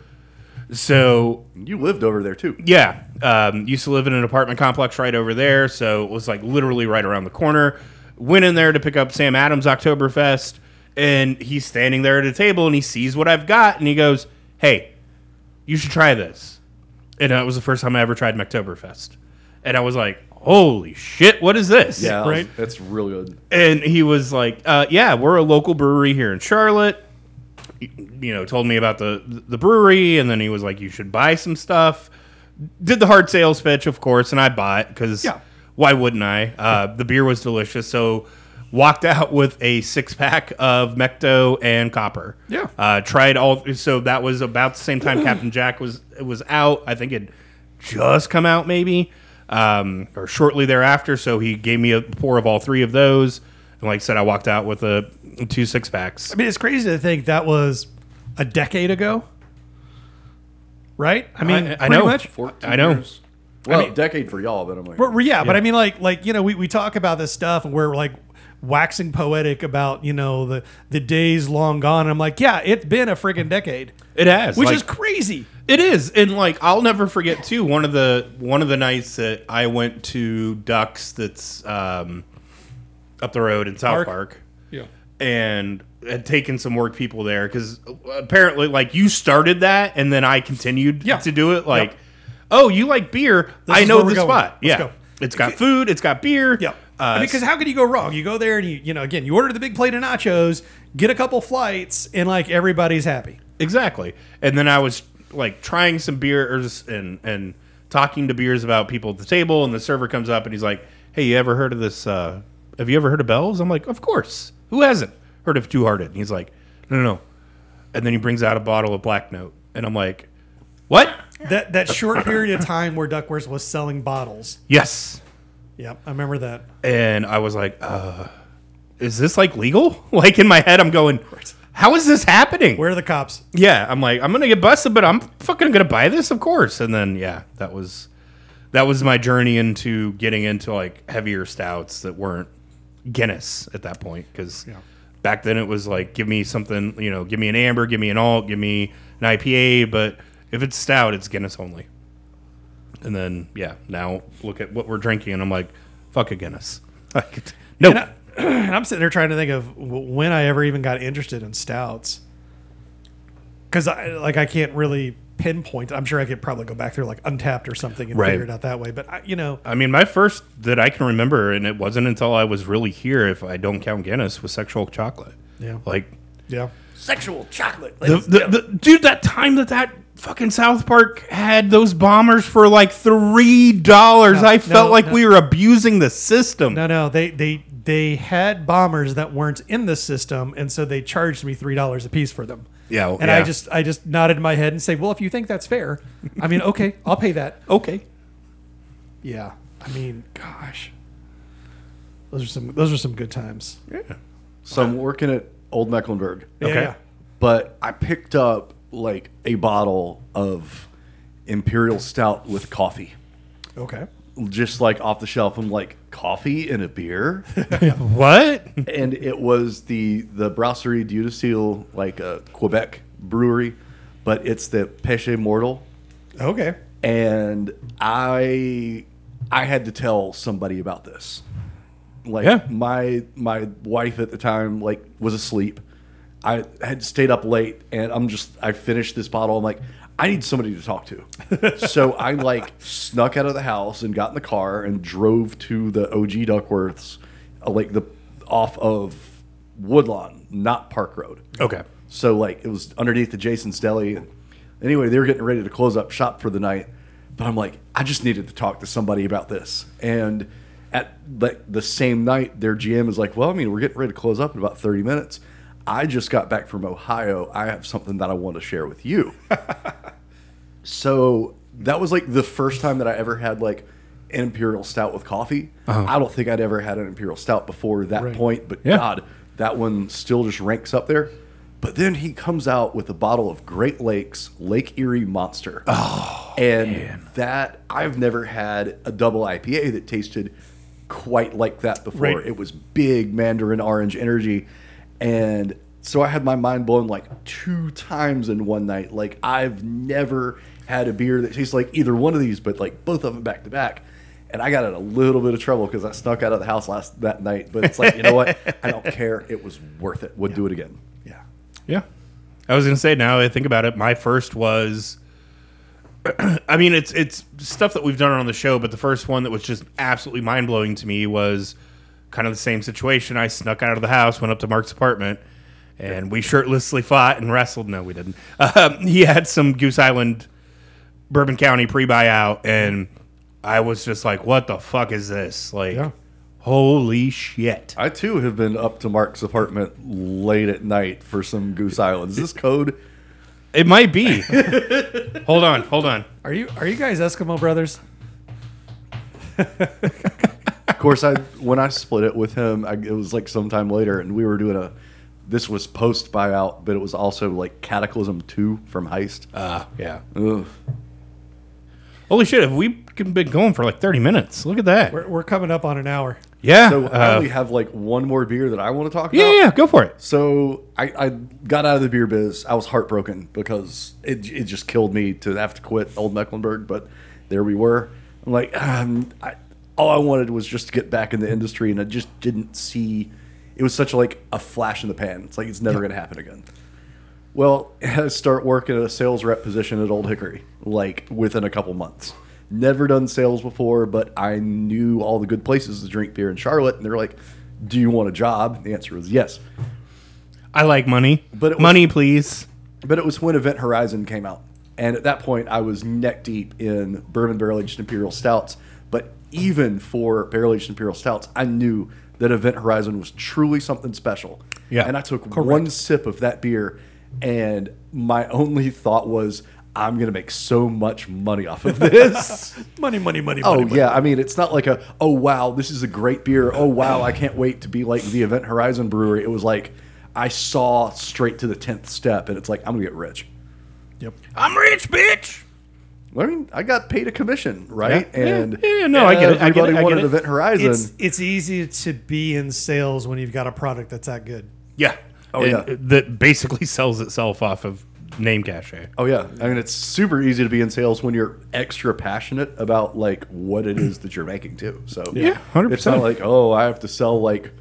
So, You lived over there too. yeah, um, used to live in an apartment complex right over there. So, it was like literally right around the corner. Went in there to pick up Sam Adams Oktoberfest, and he's standing there at a table and he sees what I've got and he goes, Hey, you should try this. And that was the first time I ever tried Oktoberfest. And I was like, Holy shit, what is this? Yeah. Right. That's real good. and he was like, uh, "Yeah, we're a local brewery here in Charlotte." You know, told me about the the brewery, and then he was like, "You should buy some stuff." Did the hard sales pitch, of course, and I bought because Yeah. Why wouldn't I? Uh, the beer was delicious, so walked out with a six pack of Mecto and Copper. Yeah. uh, tried all. So that was about the same time Captain Jack was was out. I think it just come out maybe um, or shortly thereafter. So he gave me a pour of all three of those, and like I said, I walked out with a two six packs. I mean, it's crazy to think that was a decade ago, right? I mean, I- I know. much. 14 I know. years. Well, mean- decade for y'all, but I'm like, But, yeah, but I mean, like, like you know, we, we talk about this stuff and we're like waxing poetic about you know the the days long gone. And I'm like, yeah, it's been a freaking decade, It has, which like- is crazy. It is, and like I'll never forget too. One of the one of the nights that I went to Ducks, that's um, up the road in South Park? Park, Yeah. and had taken some work people there because apparently, like you started that, and then I continued Yeah. to do it. Like, Yep. Oh, you like beer? I know the going. spot. Let's yeah, go. it's got food, it's got beer. Yep. I mean, because how could you go wrong? You go there and you, you know, again, you order the big plate of nachos, get a couple flights, and like everybody's happy. Exactly. And then I was like trying some beers and and talking to beers about people at the table, and the server comes up and he's like, "Hey, you ever heard of this? Uh, have you ever heard of Bells?" I'm like, "Of course. Who hasn't heard of Two Hearted?" And he's like, "No, no, no." And then he brings out a bottle of Black Note, and I'm like, "What?" That that short period of time where Duckworth was selling bottles. Yes. Yep, I remember that. And I was like, uh, "Is this like legal?" Like in my head, I'm going, "How is this happening?" Where are the cops? yeah, I'm like, I'm gonna get busted, but I'm fucking gonna buy this, of course. And then yeah, that was that was my journey into getting into like heavier stouts that weren't Guinness at that point because back then it was like, give me something, you know, give me an amber, give me an alt, give me an IPA, but if it's stout, it's Guinness only. And then yeah, now look at what we're drinking, and I'm like, fuck a Guinness. Like, no, And, I, and I'm sitting there trying to think of when I ever even got interested in stouts. Because I like I can't really pinpoint. I'm sure I could probably go back through like Untappd or something and Right. figure it out that way. But I, you know, I mean, my first that I can remember, and it wasn't until I was really here, if I don't count Guinness, was sexual chocolate. Yeah. Like yeah, Sexual chocolate. the, the, the dude, that time that that fucking South Park had those bombers for like three dollars, No, I felt no, like no. we were abusing the system. no, no, they they they had bombers that weren't in the system, and so they charged me three dollars a piece for them. Yeah, And yeah. I just I just nodded my head and say, well, if you think that's fair, I mean, okay, I'll pay that. okay. Yeah, I mean, gosh, those are some those are some good times. Yeah. So I'm working at Old Mecklenburg. Yeah, Okay. yeah. but I picked up like a bottle of imperial stout with coffee, Okay. just like off the shelf. I'm like, coffee and a beer, What? and it was the the Brasserie Dieu du Ciel, like a Quebec brewery, but it's the Péché Mortel, Okay. and I I had to tell somebody about this. Like Yeah. my my wife at the time like was asleep. I had stayed up late and I'm just I finished this bottle. I'm like, I need somebody to talk to. so I like snuck out of the house and got in the car and drove to the OG Duckworths, uh, like the off of Woodlawn, not Park Road. Okay. So like it was underneath the Jason's Deli. And anyway, they were getting ready to close up shop for the night. But I'm like, I just needed to talk to somebody about this. And at like the same night, their GM is like, Well, I mean, we're getting ready to close up in about 30 minutes. I just got back from Ohio. I have something that I want to share with you. so that was like the first time that I ever had like an imperial stout with coffee. Uh-huh. I don't think I'd ever had an imperial stout before that Right. point, but Yeah. God, that one still just ranks up there. But then he comes out with a bottle of Great Lakes Lake Erie Monster. Oh, and that I've never had a double IPA that tasted quite like that before. Right. It was big Mandarin orange energy, and so I had my mind blown like two times in one night. Like I've never had a beer that tastes like either one of these, but like both of them back to back. And I got in a little bit of trouble because I snuck out of the house last that night. But it's like you know what? I don't care. It was worth it. Would do it again. Yeah. Yeah. I was gonna say now that I think about it, my first was I mean it's it's stuff that we've done on the show, but the first one that was just absolutely mind blowing to me was kind of the same situation. I snuck out of the house, went up to Mark's apartment, and we shirtlessly fought and wrestled. No, we didn't. Um, he had some Goose Island Bourbon County pre buyout, and I was just like, "What the fuck is this?" Like, Yeah. holy shit! I too have been up to Mark's apartment late at night for some Goose Island. Is this code? It might be. hold on, hold on. Are you are you guys Eskimo brothers? Of course, I when I split it with him, I, it was like sometime later, and we were doing a. This was post buyout, but it was also like Cataclysm Two from Heist. Uh, yeah. Ugh. Holy shit, have we been going for like 30 minutes? Look at that. We're, we're coming up on an hour. yeah. So I uh, only have like one more beer that I want to talk yeah, about. yeah, go for it. So I, I got out of the beer biz. I was heartbroken because it, it just killed me to have to quit Old Mecklenburg. But there we were. I'm like, um, I, all I wanted was just to get back in the industry, and I just didn't see. It was such like a flash in the pan. It's like it's never going to happen again. Well, I start working at a sales rep position at Old Hickory, like within a couple months. never done sales before, but I knew all the good places to drink beer in Charlotte, and they're like, "Do you want a job?" The answer was yes. I like money, But it was- money, please. But it was when Event Horizon came out. And at that point, I was neck deep in bourbon barrel aged imperial stouts. But even for barrel aged imperial stouts, I knew that Event Horizon was truly something special. Yeah. And I took one sip of that beer, and my only thought was, I'm going to make so much money off of this. Money, money, money, Oh money. money. yeah, I mean it's not like a oh wow this is a great beer oh wow I can't wait to be like the Event Horizon Brewery. It was like I saw straight to the tenth step, and it's like I'm gonna get rich. Yep. I'm rich, bitch. I mean I got paid a commission, right? Yeah, yeah, And yeah, no, I get it, I get it, Everybody I get wanted it. Event Horizon. It's it's easy to be in sales when you've got a product that's that good. Yeah. Oh, And yeah. That basically sells itself off of name cachet. oh yeah, I mean it's super easy to be in sales when you're extra passionate about like what it is that you're making too. So Yeah, 100%. It's not like oh I have to sell like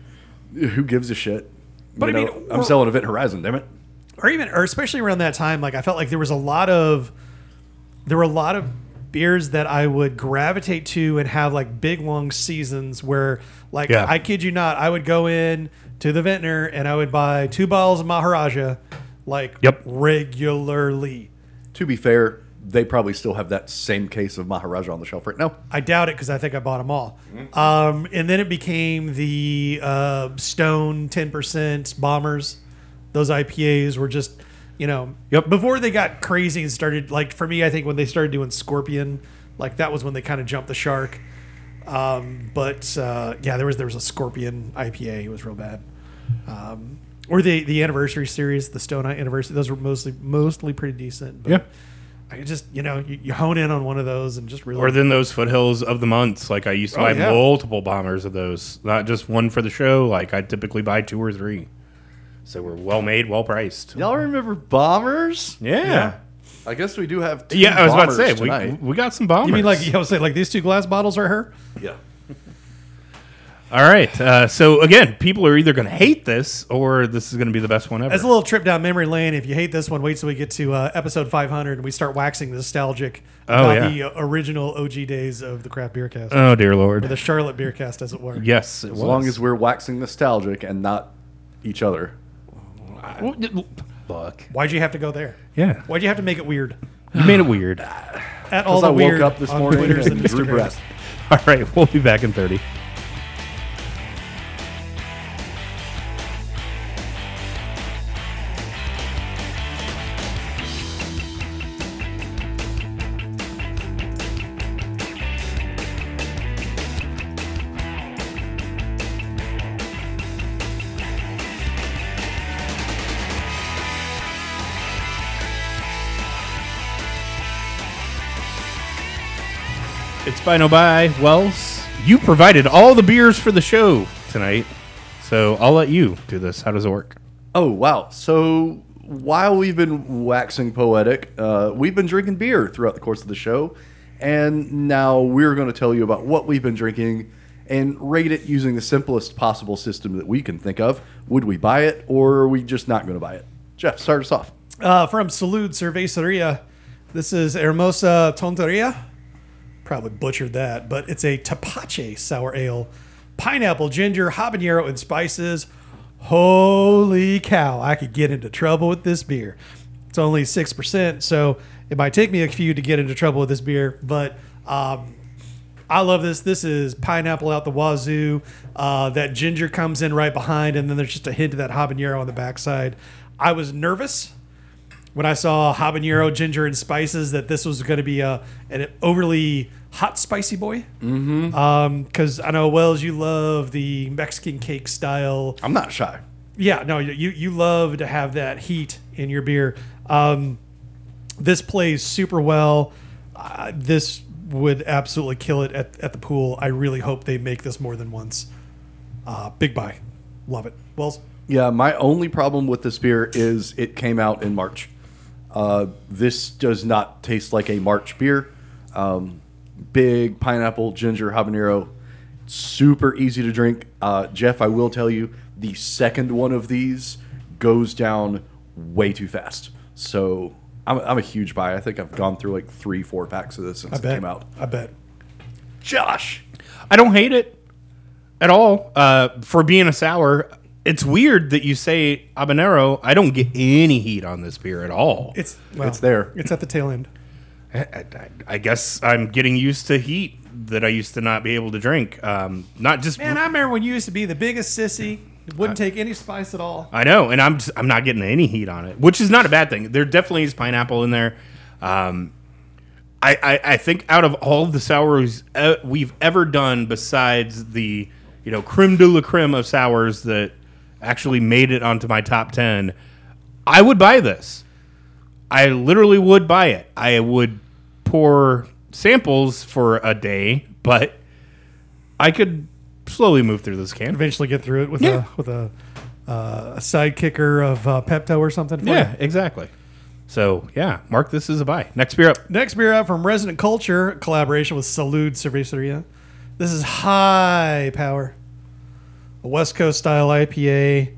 who gives a shit. But You I know, mean, I'm selling Event Horizon, damn it. or even or especially around that time like i felt like there was a lot of there were a lot of beers that i would gravitate to and have like big long seasons where like Yeah. i kid you not i would go in to the vintner and i would buy two bottles of maharaja like Yep. regularly To be fair, they probably still have that same case of Maharaja on the shelf right now. I doubt it because I think I bought them all. Um, and then it became the uh, Stone 10% bombers. Those IPAs were just, you know, Yep. before they got crazy and started, like for me, I think when they started doing Scorpion, like that was when they kind of jumped the shark. Um, but uh, yeah, there was there was a Scorpion IPA. It was real bad. Um, or the the anniversary series, the Stone anniversary. Those were mostly mostly pretty decent. But Yeah. I could just you know you, you hone in on one of those and just really Or then those foothills of the months. Like I used to Oh, buy yeah. multiple bombers of those, not just one for the show. Like I typically buy two or three. So we're well made, well priced. Y'all remember bombers? Yeah. Yeah. I guess we do have. Two Yeah, I was about to say we, tonight. we got some bombers. You mean like I was saying, like these two glass bottles are her? yeah. All right. Uh, so again, people are either going to hate this or this is going to be the best one ever. As a little trip down memory lane. If you hate this one, wait till we get to uh, episode 500 and we start waxing nostalgic Oh, about yeah. the uh, original OG days of the craft beer cast, oh dear or lord. the Charlotte beer cast, as it were. yes. It As long as we're waxing nostalgic and not each other. I, Look. Why'd you have to go there? Yeah. Why'd you have to make it weird? You made it weird. At all the I weird woke up this morning Twitters and and drew breath. All right, we'll be back in 30. Final by Wells, you provided all the beers for the show tonight, so I'll let you do this. How does it work? Oh, wow. So while we've been waxing poetic, uh, we've been drinking beer throughout the course of the show. And now we're going to tell you about what we've been drinking and rate it using the simplest possible system that we can think of. Would we buy it or are we just not going to buy it? Jeff, start us off. Uh, from Salud Cerveceria, this is Hermosa Tonteria. Probably butchered that, but it's a tapache sour ale. Pineapple, ginger, habanero, and spices. Holy cow, I could get into trouble with this beer. It's only 6%, so it might take me a few to get into trouble with this beer, but um, I love this. This is pineapple out the wazoo. Uh, that ginger comes in right behind, and then there's just a hint of that habanero on the backside. I was nervous when I saw habanero, ginger, and spices that this was going to be a an overly hot, spicy boy. Mm-hmm. Because I know Wells, you love the Mexican cake style. I'm not shy. Yeah, no, you you love to have that heat in your beer. Um, this plays super well. Uh, this would absolutely kill it at, at the pool. I really hope they make this more than once. Uh, big buy, love it. Wells, Yeah, my only problem with this beer is it came out in March. Uh, this does not taste like a March beer. Um, big pineapple, ginger, habanero, super easy to drink. Uh, Jeff, I will tell you, the second one of these goes down way too fast. So I'm, I'm a huge buy. I think I've gone through like three, four packs of this since I it bet. came out. I bet. Josh, I don't hate it at all. Uh, for being a sour, it's weird that you say habanero. I don't get any heat on this beer at all. It's well, It's there. It's at the tail end. I, I- I guess I'm getting used to heat that I used to not be able to drink. Um, not just Man, I remember when you used to be the biggest sissy. Wouldn't take any spice at all. I know, and I'm just, I'm not getting any heat on it, which is not a bad thing. There definitely is pineapple in there. Um, I, I I think out of all of the sours uh, we've ever done, besides the you know creme de la creme of sours that actually made it onto my top ten, I would buy this. I literally would buy it. I would pour samples for a day, but I could slowly move through this can. Eventually get through it with Yeah. a with a, uh, a sidekicker of uh, Pepto or something. Yeah, you. exactly. So yeah, Mark, this is a buy. Next beer up. Next beer up from Resident Culture, collaboration with Salud Cerveceria. This is high power. A West Coast style IPA.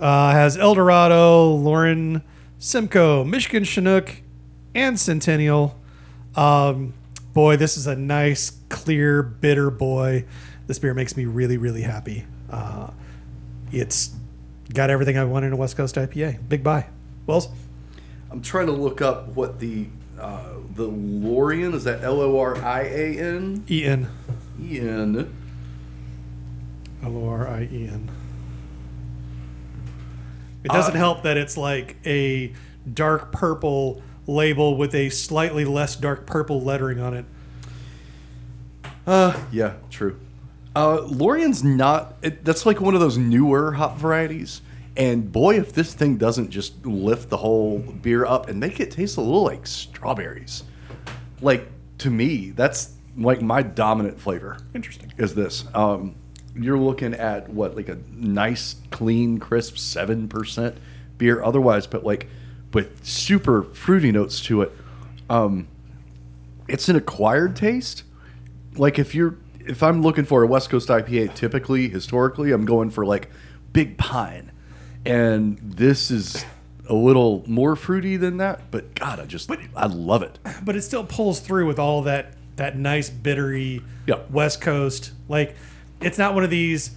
Uh, has El Dorado, Lorien, Simcoe, Michigan Chinook, and Centennial. Um, boy, this is a nice, clear, bitter boy. This beer makes me really, really happy. Uh, it's got everything I want in a West Coast IPA. Big buy. Wells? I'm trying to look up what the uh, the Lorien is that L O R I A N Ian. E N. L O R I E N. It doesn't help that it's like a dark purple label with a slightly less dark purple lettering on it. Uh, yeah, true. Uh, Lorien's not. It, that's like one of those newer hop varieties. And boy, if this thing doesn't just lift the whole beer up and make it taste a little like strawberries, like to me, that's like my dominant flavor. Interesting. Is this? Um, you're looking at what like a nice, clean, crisp seven percent beer, otherwise, but like with super fruity notes to it. Um, it's an acquired taste. Like if you're if I'm looking for a West Coast IPA, typically historically I'm going for like big pine, and this is a little more fruity than that. But God, I just I love it. But it still pulls through with all that that nice bittery Yeah. West Coast. Like it's not one of these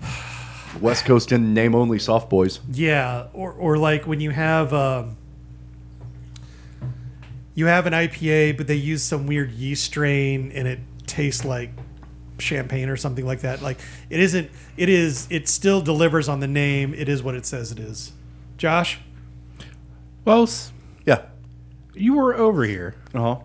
West Coast in name only soft boys. Yeah, or or like when you have um, you have an IPA, but they use some weird yeast strain, and it tastes like champagne or something like that. Like it isn't. It is. It still delivers on the name. It is what it says it is. Josh, Wells, Yeah. you were over here. Uh huh.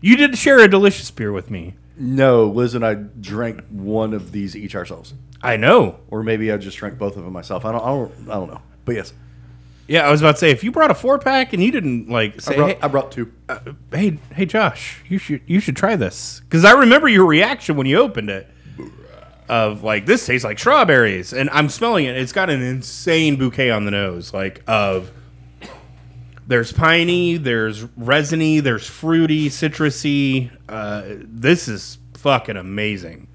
You did share a delicious beer with me. No, Liz and I drank one of these each ourselves, I know. or maybe I just drank both of them myself. I don't. I don't. I don't know. But yes, Yeah, I was about to say if you brought a four pack and you didn't like I say, brought, hey, I brought two. Uh, hey, hey, Josh, you should you should try this because I remember your reaction when you opened it of like this tastes like strawberries, and I'm smelling it. It's got an insane bouquet on the nose, like of there's piney, there's resiny, there's fruity, citrusy. Uh, this is fucking amazing.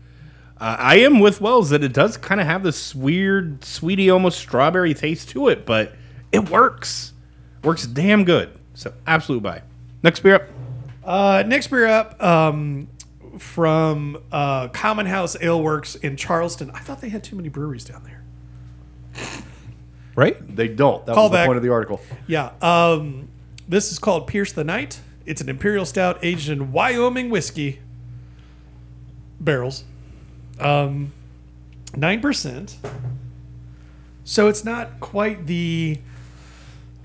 Uh, I am with Wells that it does kind of have this weird, sweetie, almost strawberry taste to it, but it works. Works damn good. So absolute buy. Next beer up. uh, next beer up um, from uh, Commonhouse Aleworks in Charleston. I thought they had too many breweries down there. Right? They don't. That Call was the point of the article. Yeah. Um, this is called Pierce the Night. It's an imperial stout aged in Wyoming whiskey barrels. Um, 9%. So it's not quite the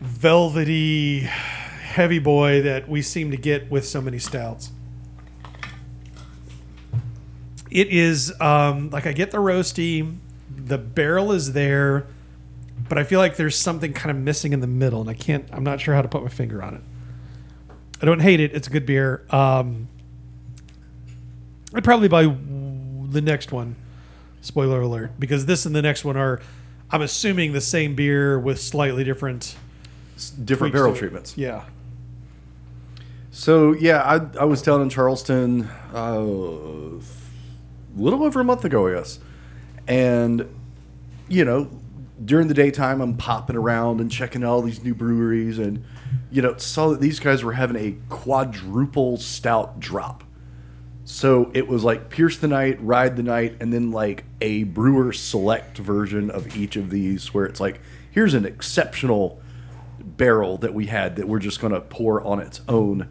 velvety heavy boy that we seem to get with so many stouts. It is um, like I get the roasty, the barrel is there, but I feel like there's something kind of missing in the middle, and I can't. I'm not sure how to put my finger on it. I don't hate it. It's a good beer. Um, I'd probably buy the next one. Spoiler alert, because this and the next one are, I'm assuming the same beer with slightly different It's different barrel treatments. Yeah. So yeah, I, I was down in Charleston uh, a little over a month ago, I guess, and you know during the daytime, I'm popping around and checking all these new breweries, and you know, saw that these guys were having a quadruple stout drop. So it was like Pierce the Night, Ride the Night, and then like a brewer select version of each of these, where it's like, here's an exceptional barrel that we had that we're just going to pour on its own.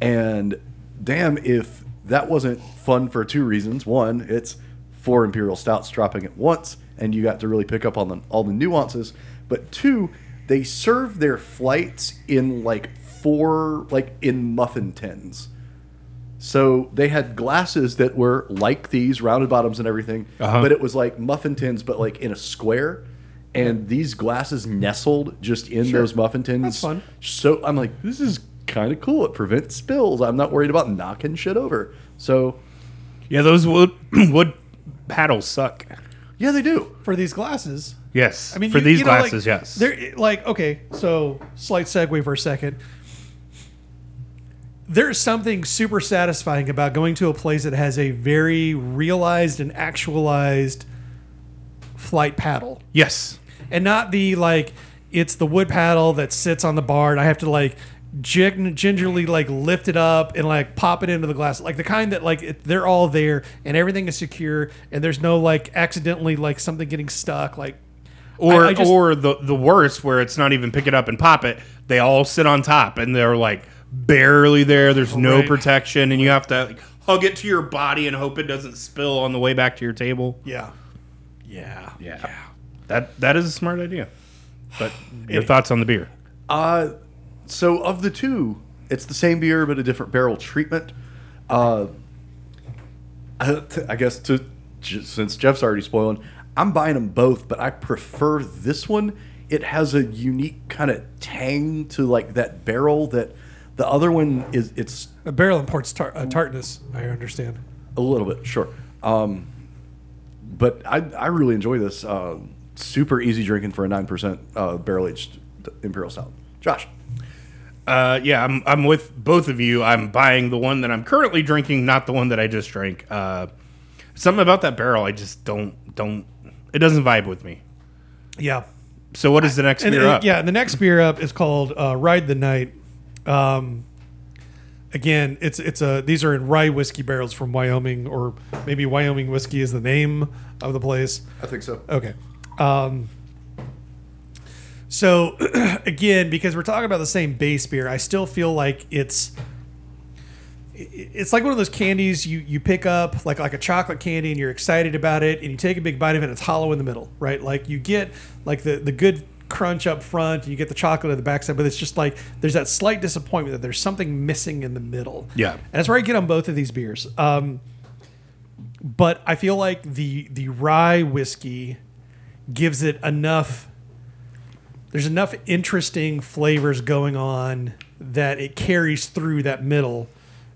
And damn, if that wasn't fun for two reasons. One, it's four imperial stouts dropping at once, and you got to really pick up on the, all the nuances. But two, they serve their flights in like four, like in muffin tins. So they had glasses that were like these, rounded bottoms and everything, Uh-huh. but it was like muffin tins, but like in a square. And these glasses nestled just in those muffin tins. That's fun. So I'm like, this is kind of cool. It prevents spills. I'm not worried about knocking shit over. So Yeah, those wood wood paddles suck. Yeah, they do. For these glasses, Yes. I mean, for you- these you know, like, glasses, yes. They're like okay, so slight segue for a second. There's something super satisfying about going to a place that has a very realized and actualized flight paddle, Yes. and not the like it's the wood paddle that sits on the bar, and I have to like gin- gingerly like lift it up and like pop it into the glass, like the kind that like it, they're all there and everything is secure, and there's no like accidentally like something getting stuck, like. Or I- I just- or the the worst where it's not even pick it up and pop it. They all sit on top and they're like barely there. There's no Right. protection and you have to like, hug it to your body and hope it doesn't spill on the way back to your table. Yeah. Yeah. Yeah. That that is a smart idea. But your thoughts on the beer? Uh, so of the two, it's the same beer but a different barrel treatment. Uh, I guess to since Jeff's already spoiling, I'm buying them both, but I prefer this one. It has a unique kind of tang to like that barrel that the other one is. It's A barrel imports tar- uh, tartness, I understand. a little bit sure, um, but I I really enjoy this. Uh, super easy drinking for a nine percent uh, barrel aged imperial stout. Josh. Uh, yeah, I'm I'm with both of you. I'm buying the one that I'm currently drinking, not the one that I just drank. Uh, something about that barrel, I just don't don't. It doesn't vibe with me. Yeah. So what is the next And, beer and- up? yeah, the next beer up is called uh, Ride the Night. Um, again, it's it's a these are in rye whiskey barrels from Wyoming, or maybe Wyoming whiskey is the name of the place. I think so. Okay. Um, so again, because we're talking about the same base beer, I still feel like it's it's like one of those candies you, you pick up like like a chocolate candy and you're excited about it and you take a big bite of it and it's hollow in the middle, right? Like you get like the the good crunch up front, and you get the chocolate at the backside, but it's just like there's that slight disappointment that there's something missing in the middle. Yeah. And that's where I get on both of these beers. Um, but I feel like the the rye whiskey gives it enough there's enough interesting flavors going on that it carries through that middle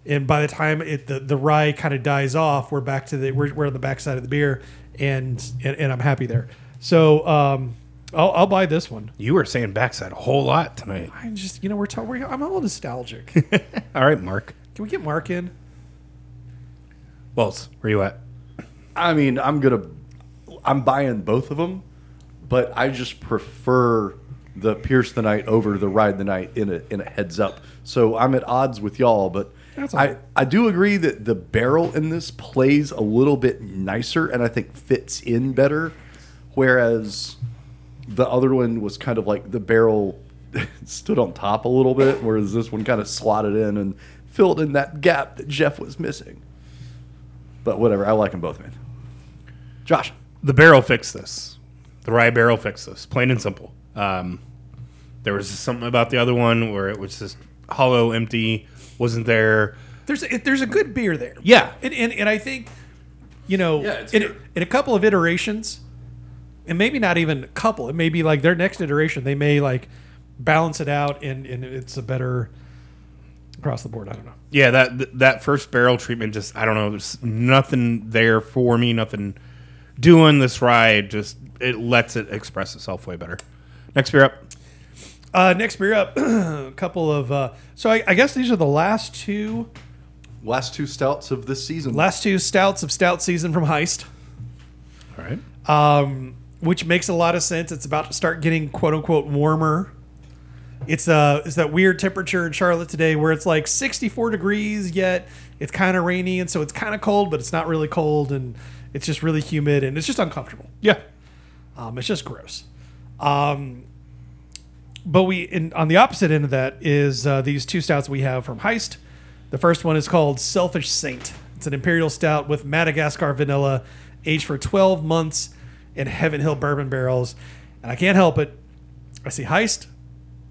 and by the time it the, the rye kind of dies off we're back to the we're, we're on the backside of the beer and and, and i'm happy there so um I'll, I'll buy this one You were saying backside a whole lot tonight. i just you know we're talking i'm all nostalgic All right, Mark. can we get mark in Wells, where you at? I mean, I'm gonna, I'm buying both of them, but I just prefer the Pierce the Night over the Ride the Night in a in a heads up. So I'm at odds with y'all, but That's all I right. I do agree that the barrel in this plays a little bit nicer and I think fits in better, whereas the other one was kind of like the barrel stood on top a little bit, whereas this one kind of slotted in and filled in that gap that Jeff was missing. But whatever, I like them both, man. Josh. The barrel fixed this. The rye barrel fixed this. Plain and simple. Um, there was something about the other one where it was just hollow, empty, wasn't there. there's a, there's a good beer there Yeah. and, and, and I think, you know, Yeah, in, in a couple of iterations, and maybe not even a couple, it may be like their next iteration, they may like balance it out and, and it's a better across the board. I don't know. Yeah, that that first barrel treatment just I don't know, there's nothing there for me, nothing doing this ride just it lets it express itself way better. Next beer up. Uh, next beer up, a couple of, uh, so I, I guess these are the last two, Last two stouts of this season. last two stouts of stout season from Heist. All right. Um, which makes a lot of sense. It's about to start getting quote unquote warmer. It's uh it's that weird temperature in Charlotte today where it's like 64 degrees yet it's kind of rainy and so it's kind of cold but it's not really cold and it's just really humid and it's just uncomfortable. Yeah. Um, it's just gross. Um, but we, in, on the opposite end of that, is uh, these two stouts we have from Heist. The first one is called Selfish Saint. It's an imperial stout with Madagascar vanilla, aged for 12 months in Heaven Hill bourbon barrels. And I can't help it. I see Heist,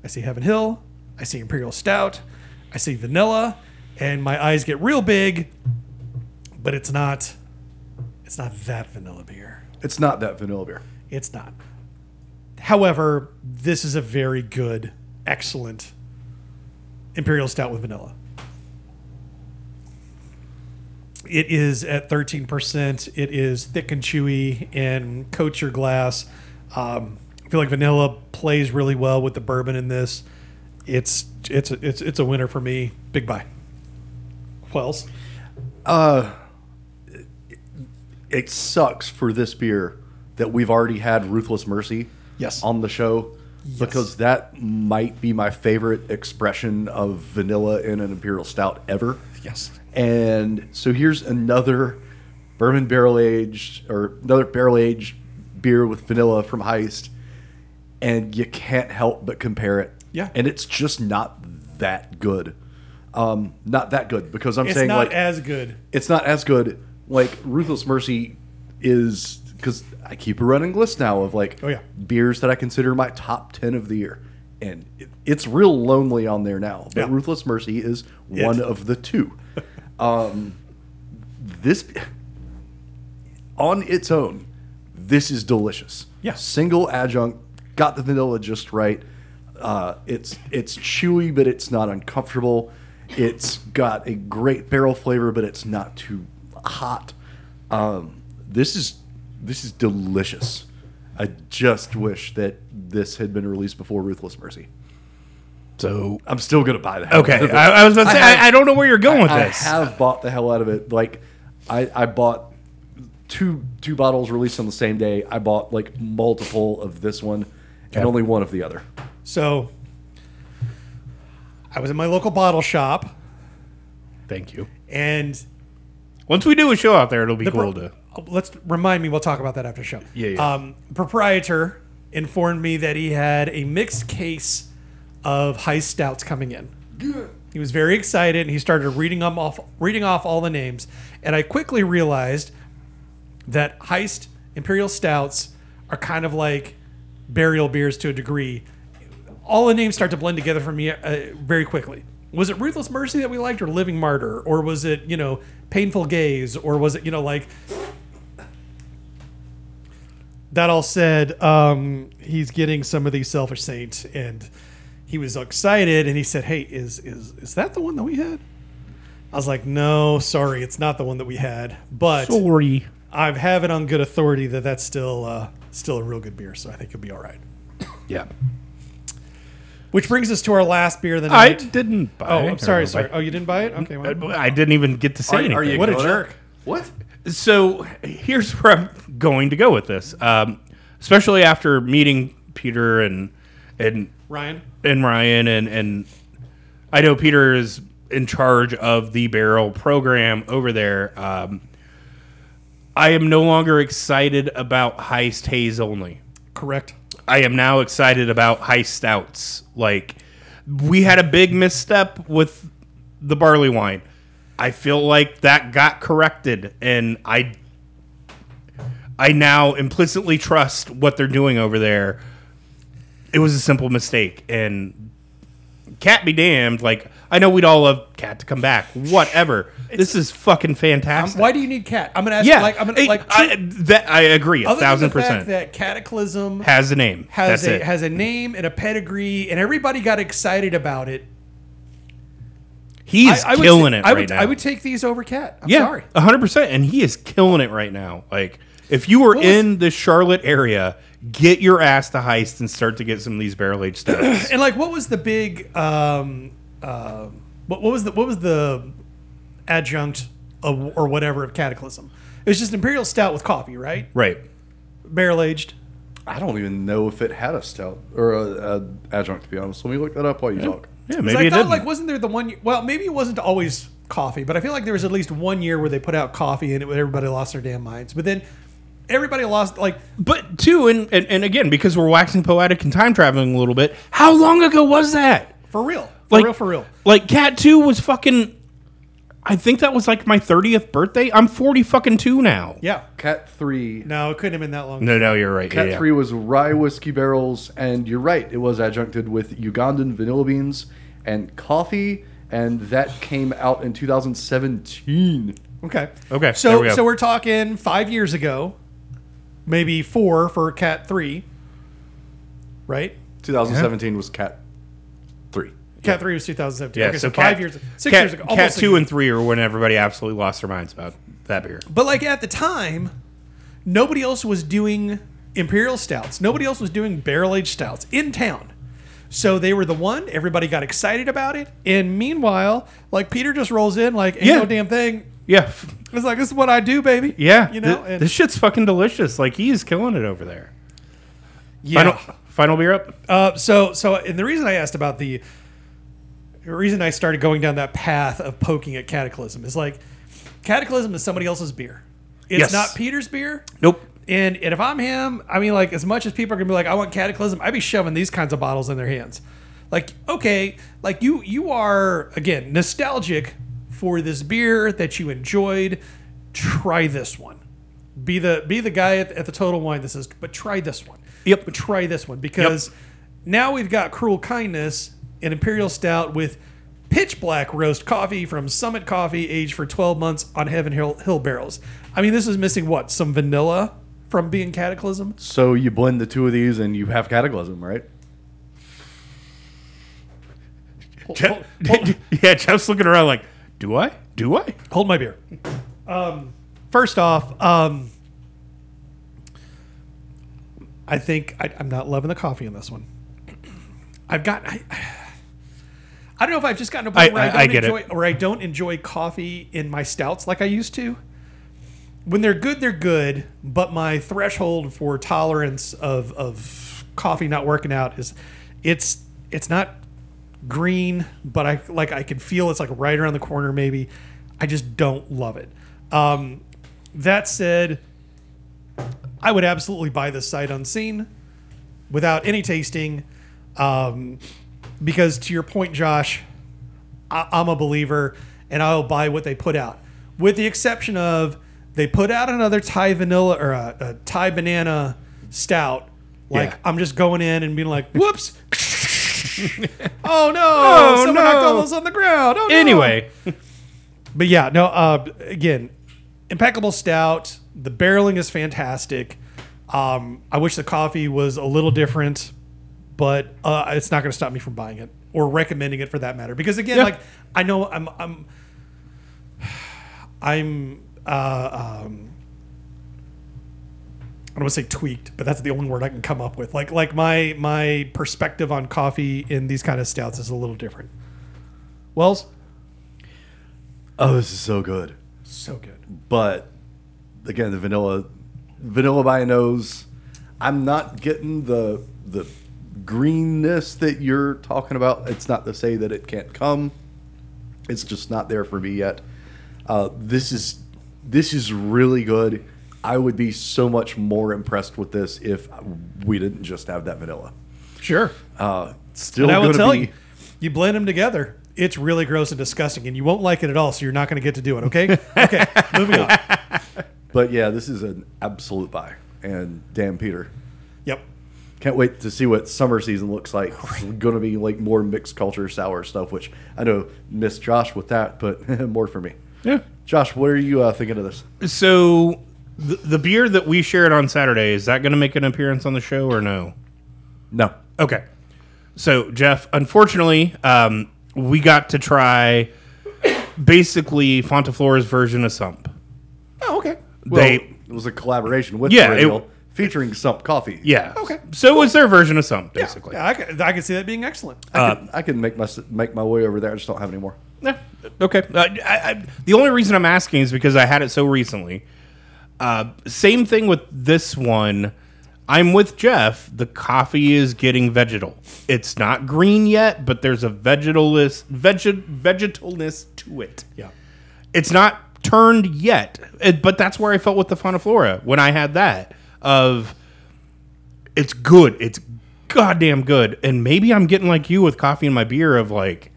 I see Heaven Hill, I see Imperial Stout, I see vanilla, and my eyes get real big. But it's not. It's not that vanilla beer. It's not that vanilla beer. It's not. However, this is a very good, excellent imperial stout with vanilla. It is at 13%. It is thick and chewy and coats your glass. Um, I feel like vanilla plays really well with the bourbon in this. It's it's a, it's it's a winner for me. Big buy. Wells. uh, It sucks for this beer that we've already had Ruthless Mercy Yes. on the show because that might be my favorite expression of vanilla in an imperial stout ever. Yes. And so here's another bourbon barrel aged or another barrel aged beer with vanilla from Heist, and you can't help but compare it. Yeah. and it's just not that good. Um, not that good because I'm It's saying not like as good. it's not as good. Like Ruthless Mercy is because I keep a running list now of like Oh, yeah. beers that I consider my top ten of the year, and it, it's real lonely on there now. But Yeah. Ruthless Mercy is one of the two. um, this on its own, this is delicious. Yeah. single adjunct, got the vanilla just right. Uh, it's it's chewy, but it's not uncomfortable. It's got a great barrel flavor, but it's not too hot. Um, this is this is delicious. I just wish that this had been released before Ruthless Mercy. So I'm still gonna buy the hell out okay, of it. I, I was about to say have- I, I don't know where you're going with this. I have bought the hell out of it. Like, I, I bought two two bottles released on the same day. I bought like multiple of this one Okay. and only one of the other. So I was in my local bottle shop Thank you. and Once we do a show out there, it'll be the cool pro- to. Let's remind me we'll talk about that after show. Yeah, yeah. Um, proprietor informed me that he had a mixed case of Heist stouts coming in. He was very excited and he started reading them off reading off all the names and I quickly realized that heist imperial stouts are kind of like burial beers to a degree. All the names start to blend together for me uh, very quickly. Was it Ruthless Mercy that we liked, or Living Martyr, or was it you know Painful Gaze, or was it you know like that all said, um, he's getting some of these Selfish Saint, and he was excited, and he said, "Hey, is is is that the one that we had?" I was like, "No, sorry, it's not the one that we had, but Sorry. I have it on good authority that that's still uh, still a real good beer, so I think it'll be all right." Yeah. Which brings us to our last beer of the I night. didn't buy. oh, I'm sorry, sorry. buy- Oh, you didn't buy it? Okay, well, I didn't even get to say are, anything. What a jerk. What? So here's where I'm going to go with this. Um, especially after meeting Peter and and Ryan. and Ryan and and I know Peter is in charge of the barrel program over there. Um, I am no longer excited about heist haze only. Correct. I am now excited about heist stouts. Like we had a big misstep with the barley wine. I feel like that got corrected and I I now implicitly trust what they're doing over there. It was a simple mistake and cat be damned like I know we'd all love cat to come back. Whatever. this is fucking fantastic. Um, why do you need cat? I'm gonna ask yeah, you like I'm gonna Hey, like I, that I agree a thousand percent. that Cataclysm has a name. has That's a it. has a name and a pedigree, and everybody got excited about it. He's I, I would killing say- it I right would, now. I would take these over cat. I'm yeah, sorry. hundred percent, and he is killing it right now. Like, if you were was- in the Charlotte area, get your ass to heist and start to get some of these barrel aged stuff. And like, what was the big? Um, uh, what, what was the what was the adjunct of, or whatever of Cataclysm? It was just Imperial Stout with coffee, right? right. Barrel aged. I don't even know if it had a stout or a, a adjunct. To be honest, let me look that up while you talk. Yeah, maybe I it thought didn't. like wasn't there the one? Well, maybe it wasn't always coffee, but I feel like there was at least one year where they put out coffee and it, everybody lost their damn minds. But then everybody lost like but two, and, and and again because we're waxing poetic and time traveling a little bit. How long ago was that? for real, for Like real, for real. Like Cat Two was fucking. I think that was like my thirtieth birthday. I'm forty fucking two now. Yeah. Cat three. No, it couldn't have been that long. No, no, you're right. Cat yeah, yeah. three was rye whiskey barrels, and you're right. It was adjuncted with Ugandan vanilla beans and coffee, and that came out in 2017. Okay. Okay, So we so we're talking five years ago, maybe four for Cat three, right? 2017 was Cat three. Cat three was 2017. Yeah, okay, so, so five years, six Cat, years ago, Cat almost a two year. and three are when everybody absolutely lost their minds about that beer. But like at the time, nobody else was doing imperial stouts. Nobody else was doing barrel aged stouts in town. So they were the one. Everybody got excited about it. And meanwhile, like Peter just rolls in like ain't Yeah. no damn thing. Yeah, It's like this is what I do, baby. yeah. You know. Th- and, this shit's fucking delicious. Like he's killing it over there. yeah. Final, final beer up. Uh, so so and the reason I asked about the, the reason I started going down that path of poking at Cataclysm is like, Cataclysm is somebody else's beer. It's Yes. not Peter's beer. Nope. And, and if I'm him, I mean, like, as much as people are gonna be like, I want Cataclysm, I'd be shoving these kinds of bottles in their hands. Like, okay, like you you are again nostalgic for this beer that you enjoyed. Try this one. Be the be the guy at, at the Total Wine that says, but try this one. Yep. But try this one because now we've got Cruel Kindness, an Imperial Stout with pitch black roast coffee from Summit Coffee, aged for 12 months on Heaven Hill, Hill barrels. I mean, this is missing what? Some vanilla from being Cataclysm? So you blend the two of these, and you have Cataclysm, right? Hold, Je- hold- hold- yeah, Jeff's looking around like, do I? Do I? hold my beer. Um, first off, um, I think I, I'm not loving the coffee in this one. I've got. I, I don't know if I've just gotten a point I- where I, I- don't get it. enjoy or I don't enjoy coffee in my stouts like I used to. When they're good, they're good, but my threshold for tolerance of, of coffee not working out is it's it's not green, but I like I can feel it's like right around the corner maybe. I just don't love it. Um, that said, I would absolutely buy this sight unseen without any tasting. Um, because to your point, Josh, I, I'm a believer and I'll buy what they put out, with the exception of they put out another Thai vanilla or a, a Thai banana stout. Like Yeah. I'm just going in and being like, "Whoops! oh no! Oh, Someone knocked all those on the ground." Oh no! Anyway, But yeah, no. Uh, again, impeccable stout. The barreling is fantastic. Um, I wish the coffee was a little different, but uh, it's not going to stop me from buying it or recommending it for that matter. Because again, Yeah. like I know I'm I'm I'm uh, um, I don't want to say tweaked, but that's the only word I can come up with. Like like my my perspective on coffee in these kind of stouts is a little different. Wells, Oh, this is so good. so good. But again, the vanilla, vanilla by a nose. I'm not getting the the greenness that you're talking about. It's not to say that it can't come. It's just not there for me yet. Uh, this is this is really good. I would be so much more impressed with this if we didn't just have that vanilla. Sure. Uh, still And I will tell be. you, you blend them together. It's really gross and disgusting, and you won't like it at all. So you're not going to get to do it. Okay. Okay. moving on. But yeah, this is an absolute buy. And damn, Peter. Yep. Can't wait to see what summer season looks like. It's going to be like more mixed culture sour stuff, which I know miss Josh with that, but more for me. yeah. Josh, what are you uh, thinking of this? So the, the beer that we shared on Saturday is that going to make an appearance on the show or no? No. Okay. So Jeff, unfortunately, um, we got to try basically Fonta Flora's version of Sump. Oh, okay. Well, They it was a collaboration with Yeah, Radio it- featuring Sump Coffee. yeah. Okay. So it was their version of Sump basically. Yeah, I can, I can see that being excellent. I, can, I can make my make my way over there. I just don't have any more. Yeah. Okay. Uh, I, I, the only reason I'm asking is because I had it so recently. Uh, same thing with this one. I'm with Jeff. The coffee is getting vegetal. It's not green yet, but there's a vegetalness, veget, vegetalness to it. Yeah. It's not turned yet, It- but that's where I felt with the Fonta Flora when I had that. Of it's good. It's goddamn good. And maybe I'm getting like you with coffee in my beer. Of like,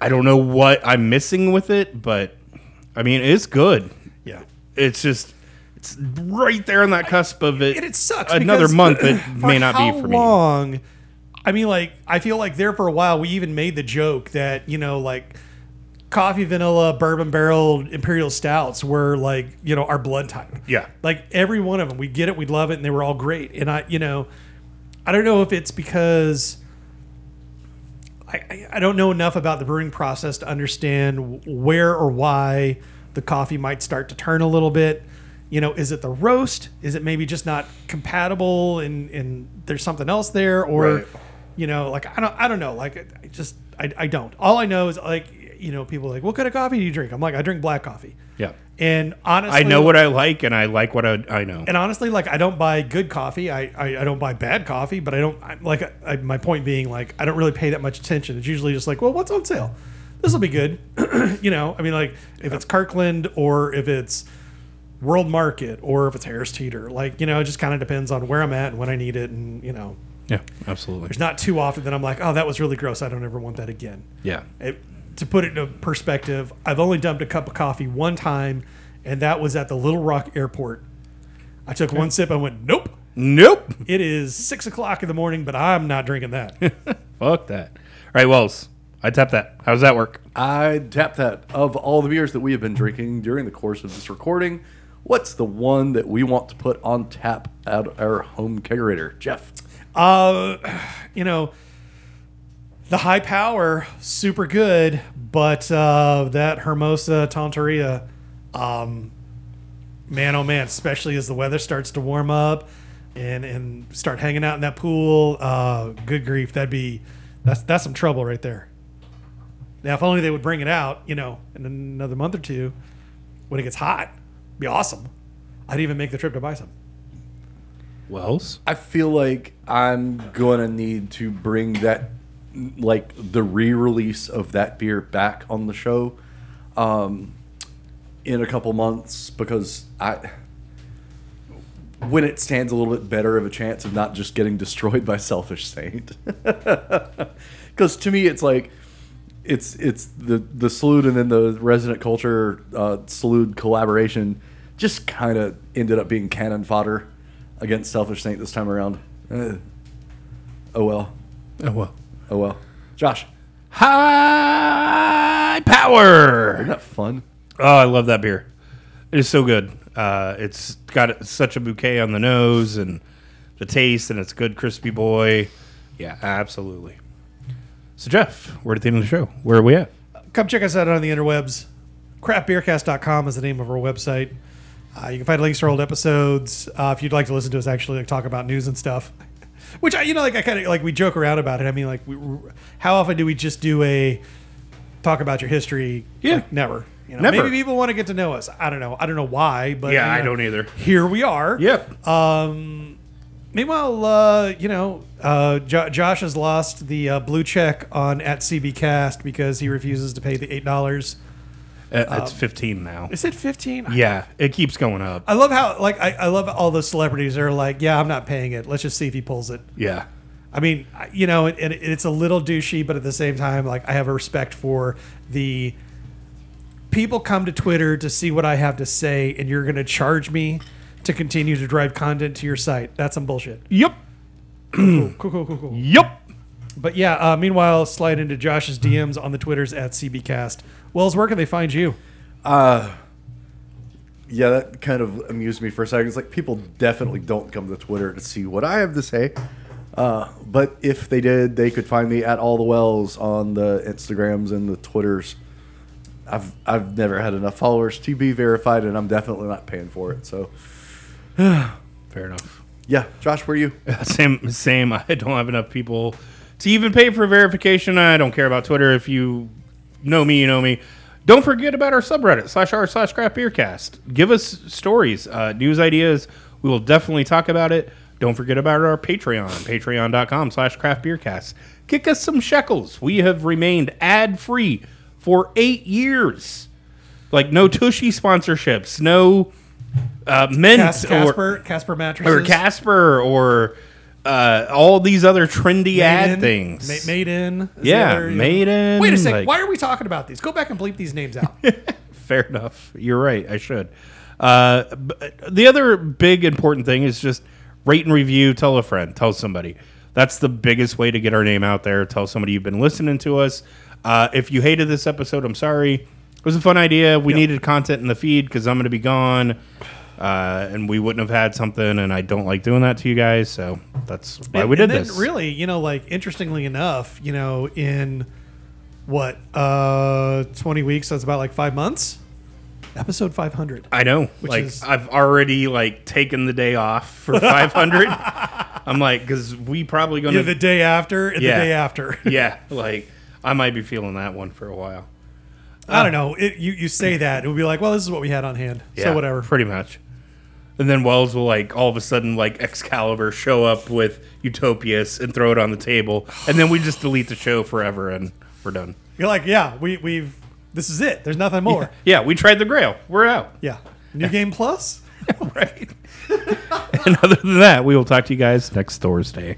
I don't know what I'm missing with it, but I mean, it's good. It's just it's right there on that cusp of it. And it sucks. Another month, it may not be for me. long? I mean, like, I feel like there for a while we even made the joke that you know, like, coffee, vanilla, bourbon barrel, imperial stouts were like you know our blood type. Yeah. Like every one of them, we get it, we love it, and they were all great. And I, you know, I don't know if it's because. I- I don't know enough about the brewing process to understand where or why the coffee might start to turn a little bit. You know, is it the roast? Is it maybe just not compatible and, and there's something else there? Or, Right. you know, like, I don't, I don't know. Like, I just, I, I don't. All I know is like, you know, people are like, what kind of coffee do you drink? I'm like, I drink black coffee. Yeah. And honestly, I know what I like and I like what I, I know. and honestly, like I don't buy good coffee. I, I, I don't buy bad coffee, but I don't I, like. I, my point being, like I don't really pay that much attention. It's usually just like, well, what's on sale? This will be good. you know, I mean, like if it's Kirkland or if it's World Market or if it's Harris Teeter, like you know, it just kind of depends on where I'm at and when I need it, and you know, yeah, absolutely. there's not too often that I'm like, oh, that was really gross. I don't ever want that again. Yeah. It, to put it into perspective, I've only dumped a cup of coffee one time, and that was at the Little Rock Airport. I took one sip. I went, nope. Nope. It is six o'clock in the morning, but I'm not drinking that. Fuck that. All right, Wells. I tap that. How does that work? I tap that. Of all the beers that we have been drinking during the course of this recording, what's the one that we want to put on tap at our home kegerator? Jeff. uh, you know, the high power, super good, but uh, that Hermosa Tonteria, um, man, oh man, especially as the weather starts to warm up and and start hanging out in that pool. Uh, good grief, that'd be that's that's some trouble right there. Now, if only they would bring it out, you know, in another month or two when it gets hot, be awesome. I'd even make the trip to buy some. Wells? I feel like I'm going to need to bring that, like the re release of that beer back on the show um, in a couple months because I. When it stands a little bit better of a chance of not just getting destroyed by Selfish Saint, because to me it's like it's it's the the Salud and then the resident culture uh, Salud collaboration just kind of ended up being cannon fodder against Selfish Saint this time around. Uh, oh well, Oh, well. oh well. Josh, High power. isn't that fun? Oh, I love that beer. It is so good. Uh, it's got such a bouquet on the nose and the taste, and it's good, crispy boy. Yeah, absolutely. So, Jeff, we're at the end of the show. Where are we at? come check us out on the interwebs. Craftbeercast.com is the name of our website. Uh, you can find links to our old episodes uh, if you'd like to listen to us actually like, talk about news and stuff. Which I, you know, like I kind of like we joke around about it. I mean, like, we, how often do we just do a talk about your history? Yeah. Like, never. You know, Never. Maybe people want to get to know us. I don't know. I don't know why, but Yeah, you I don't either. Here we are. Yep. Um, meanwhile, uh, you know, uh, jo- Josh has lost the uh, blue check on at CBcast because he refuses to pay the eight dollars. Uh, it's 15 now. Is it fifteen? Yeah, it keeps going up. I love how like I, I love all the celebrities are like, yeah, I'm not paying it. Let's just see if he pulls it. Yeah. I mean, I- you know, it, it, it's a little douchey, but at the same time, like I have a respect for the people come to Twitter to see what I have to say, and you're going to charge me to continue to drive content to your site. That's some bullshit. Yep. Cool, cool, cool, cool. Yep. But yeah, uh, meanwhile, slide into Josh's DMs on the Twitters at CBcast. Wells, where can they find you? Yeah, that kind of amused me for a second. It's like people definitely don't come to Twitter to see what I have to say. Uh, but if they did, they could find me at all the wells on the Instagrams and the Twitters. I've I've never had enough followers to be verified, and I'm definitely not paying for it. So Fair enough. yeah, Josh, where are you? Same, same. I don't have enough people to even pay for verification. I don't care about Twitter. If you know me, you know me. Don't forget about our subreddit slash r slash craft beer cast. Give us stories, uh, news ideas. We will definitely talk about it. Don't forget about our Patreon, patreon.com slash craftbeercast. Kick us some shekels. We have remained ad-free for eight years. Like no Tushy sponsorships, no uh, Mint Cas- or, Casper, Casper mattresses. or Casper or uh, all these other trendy Made ad in, things. Ma- made in. yeah, other, made in. Wait a second, like- Why are we talking about these? Go back and bleep these names out. Fair enough. You're right. I should. Uh, the other big important thing is just rate and review. Tell a friend. Tell somebody. That's the biggest way to get our name out there. Tell somebody you've been listening to us. Uh, if you hated this episode, I'm sorry. It was a fun idea. We Yep. needed content in the feed because I'm going to be gone, uh, and we wouldn't have had something. And I don't like doing that to you guys, so that's why we did and then this. Really, you know, like interestingly enough, you know, in what uh 20 weeks, that's about like five months. Episode 500. I know. Like is- I've already like taken the day off for 500. I'm like, because we probably gonna Yeah, the day after and Yeah. the day after. yeah, like I might be feeling that one for a while. I don't ah. know. It, you you say that it would be like, well, this is what we had on hand. So whatever. pretty much. And then Wells will like all of a sudden like Excalibur show up with Utopias and throw it on the table, and then we just delete the show forever and we're done. You're like, yeah, we we've this is it. There's nothing more. Yeah, we tried the Grail. We're out. Yeah. New game plus. right. and other than that, we will talk to you guys next Thursday.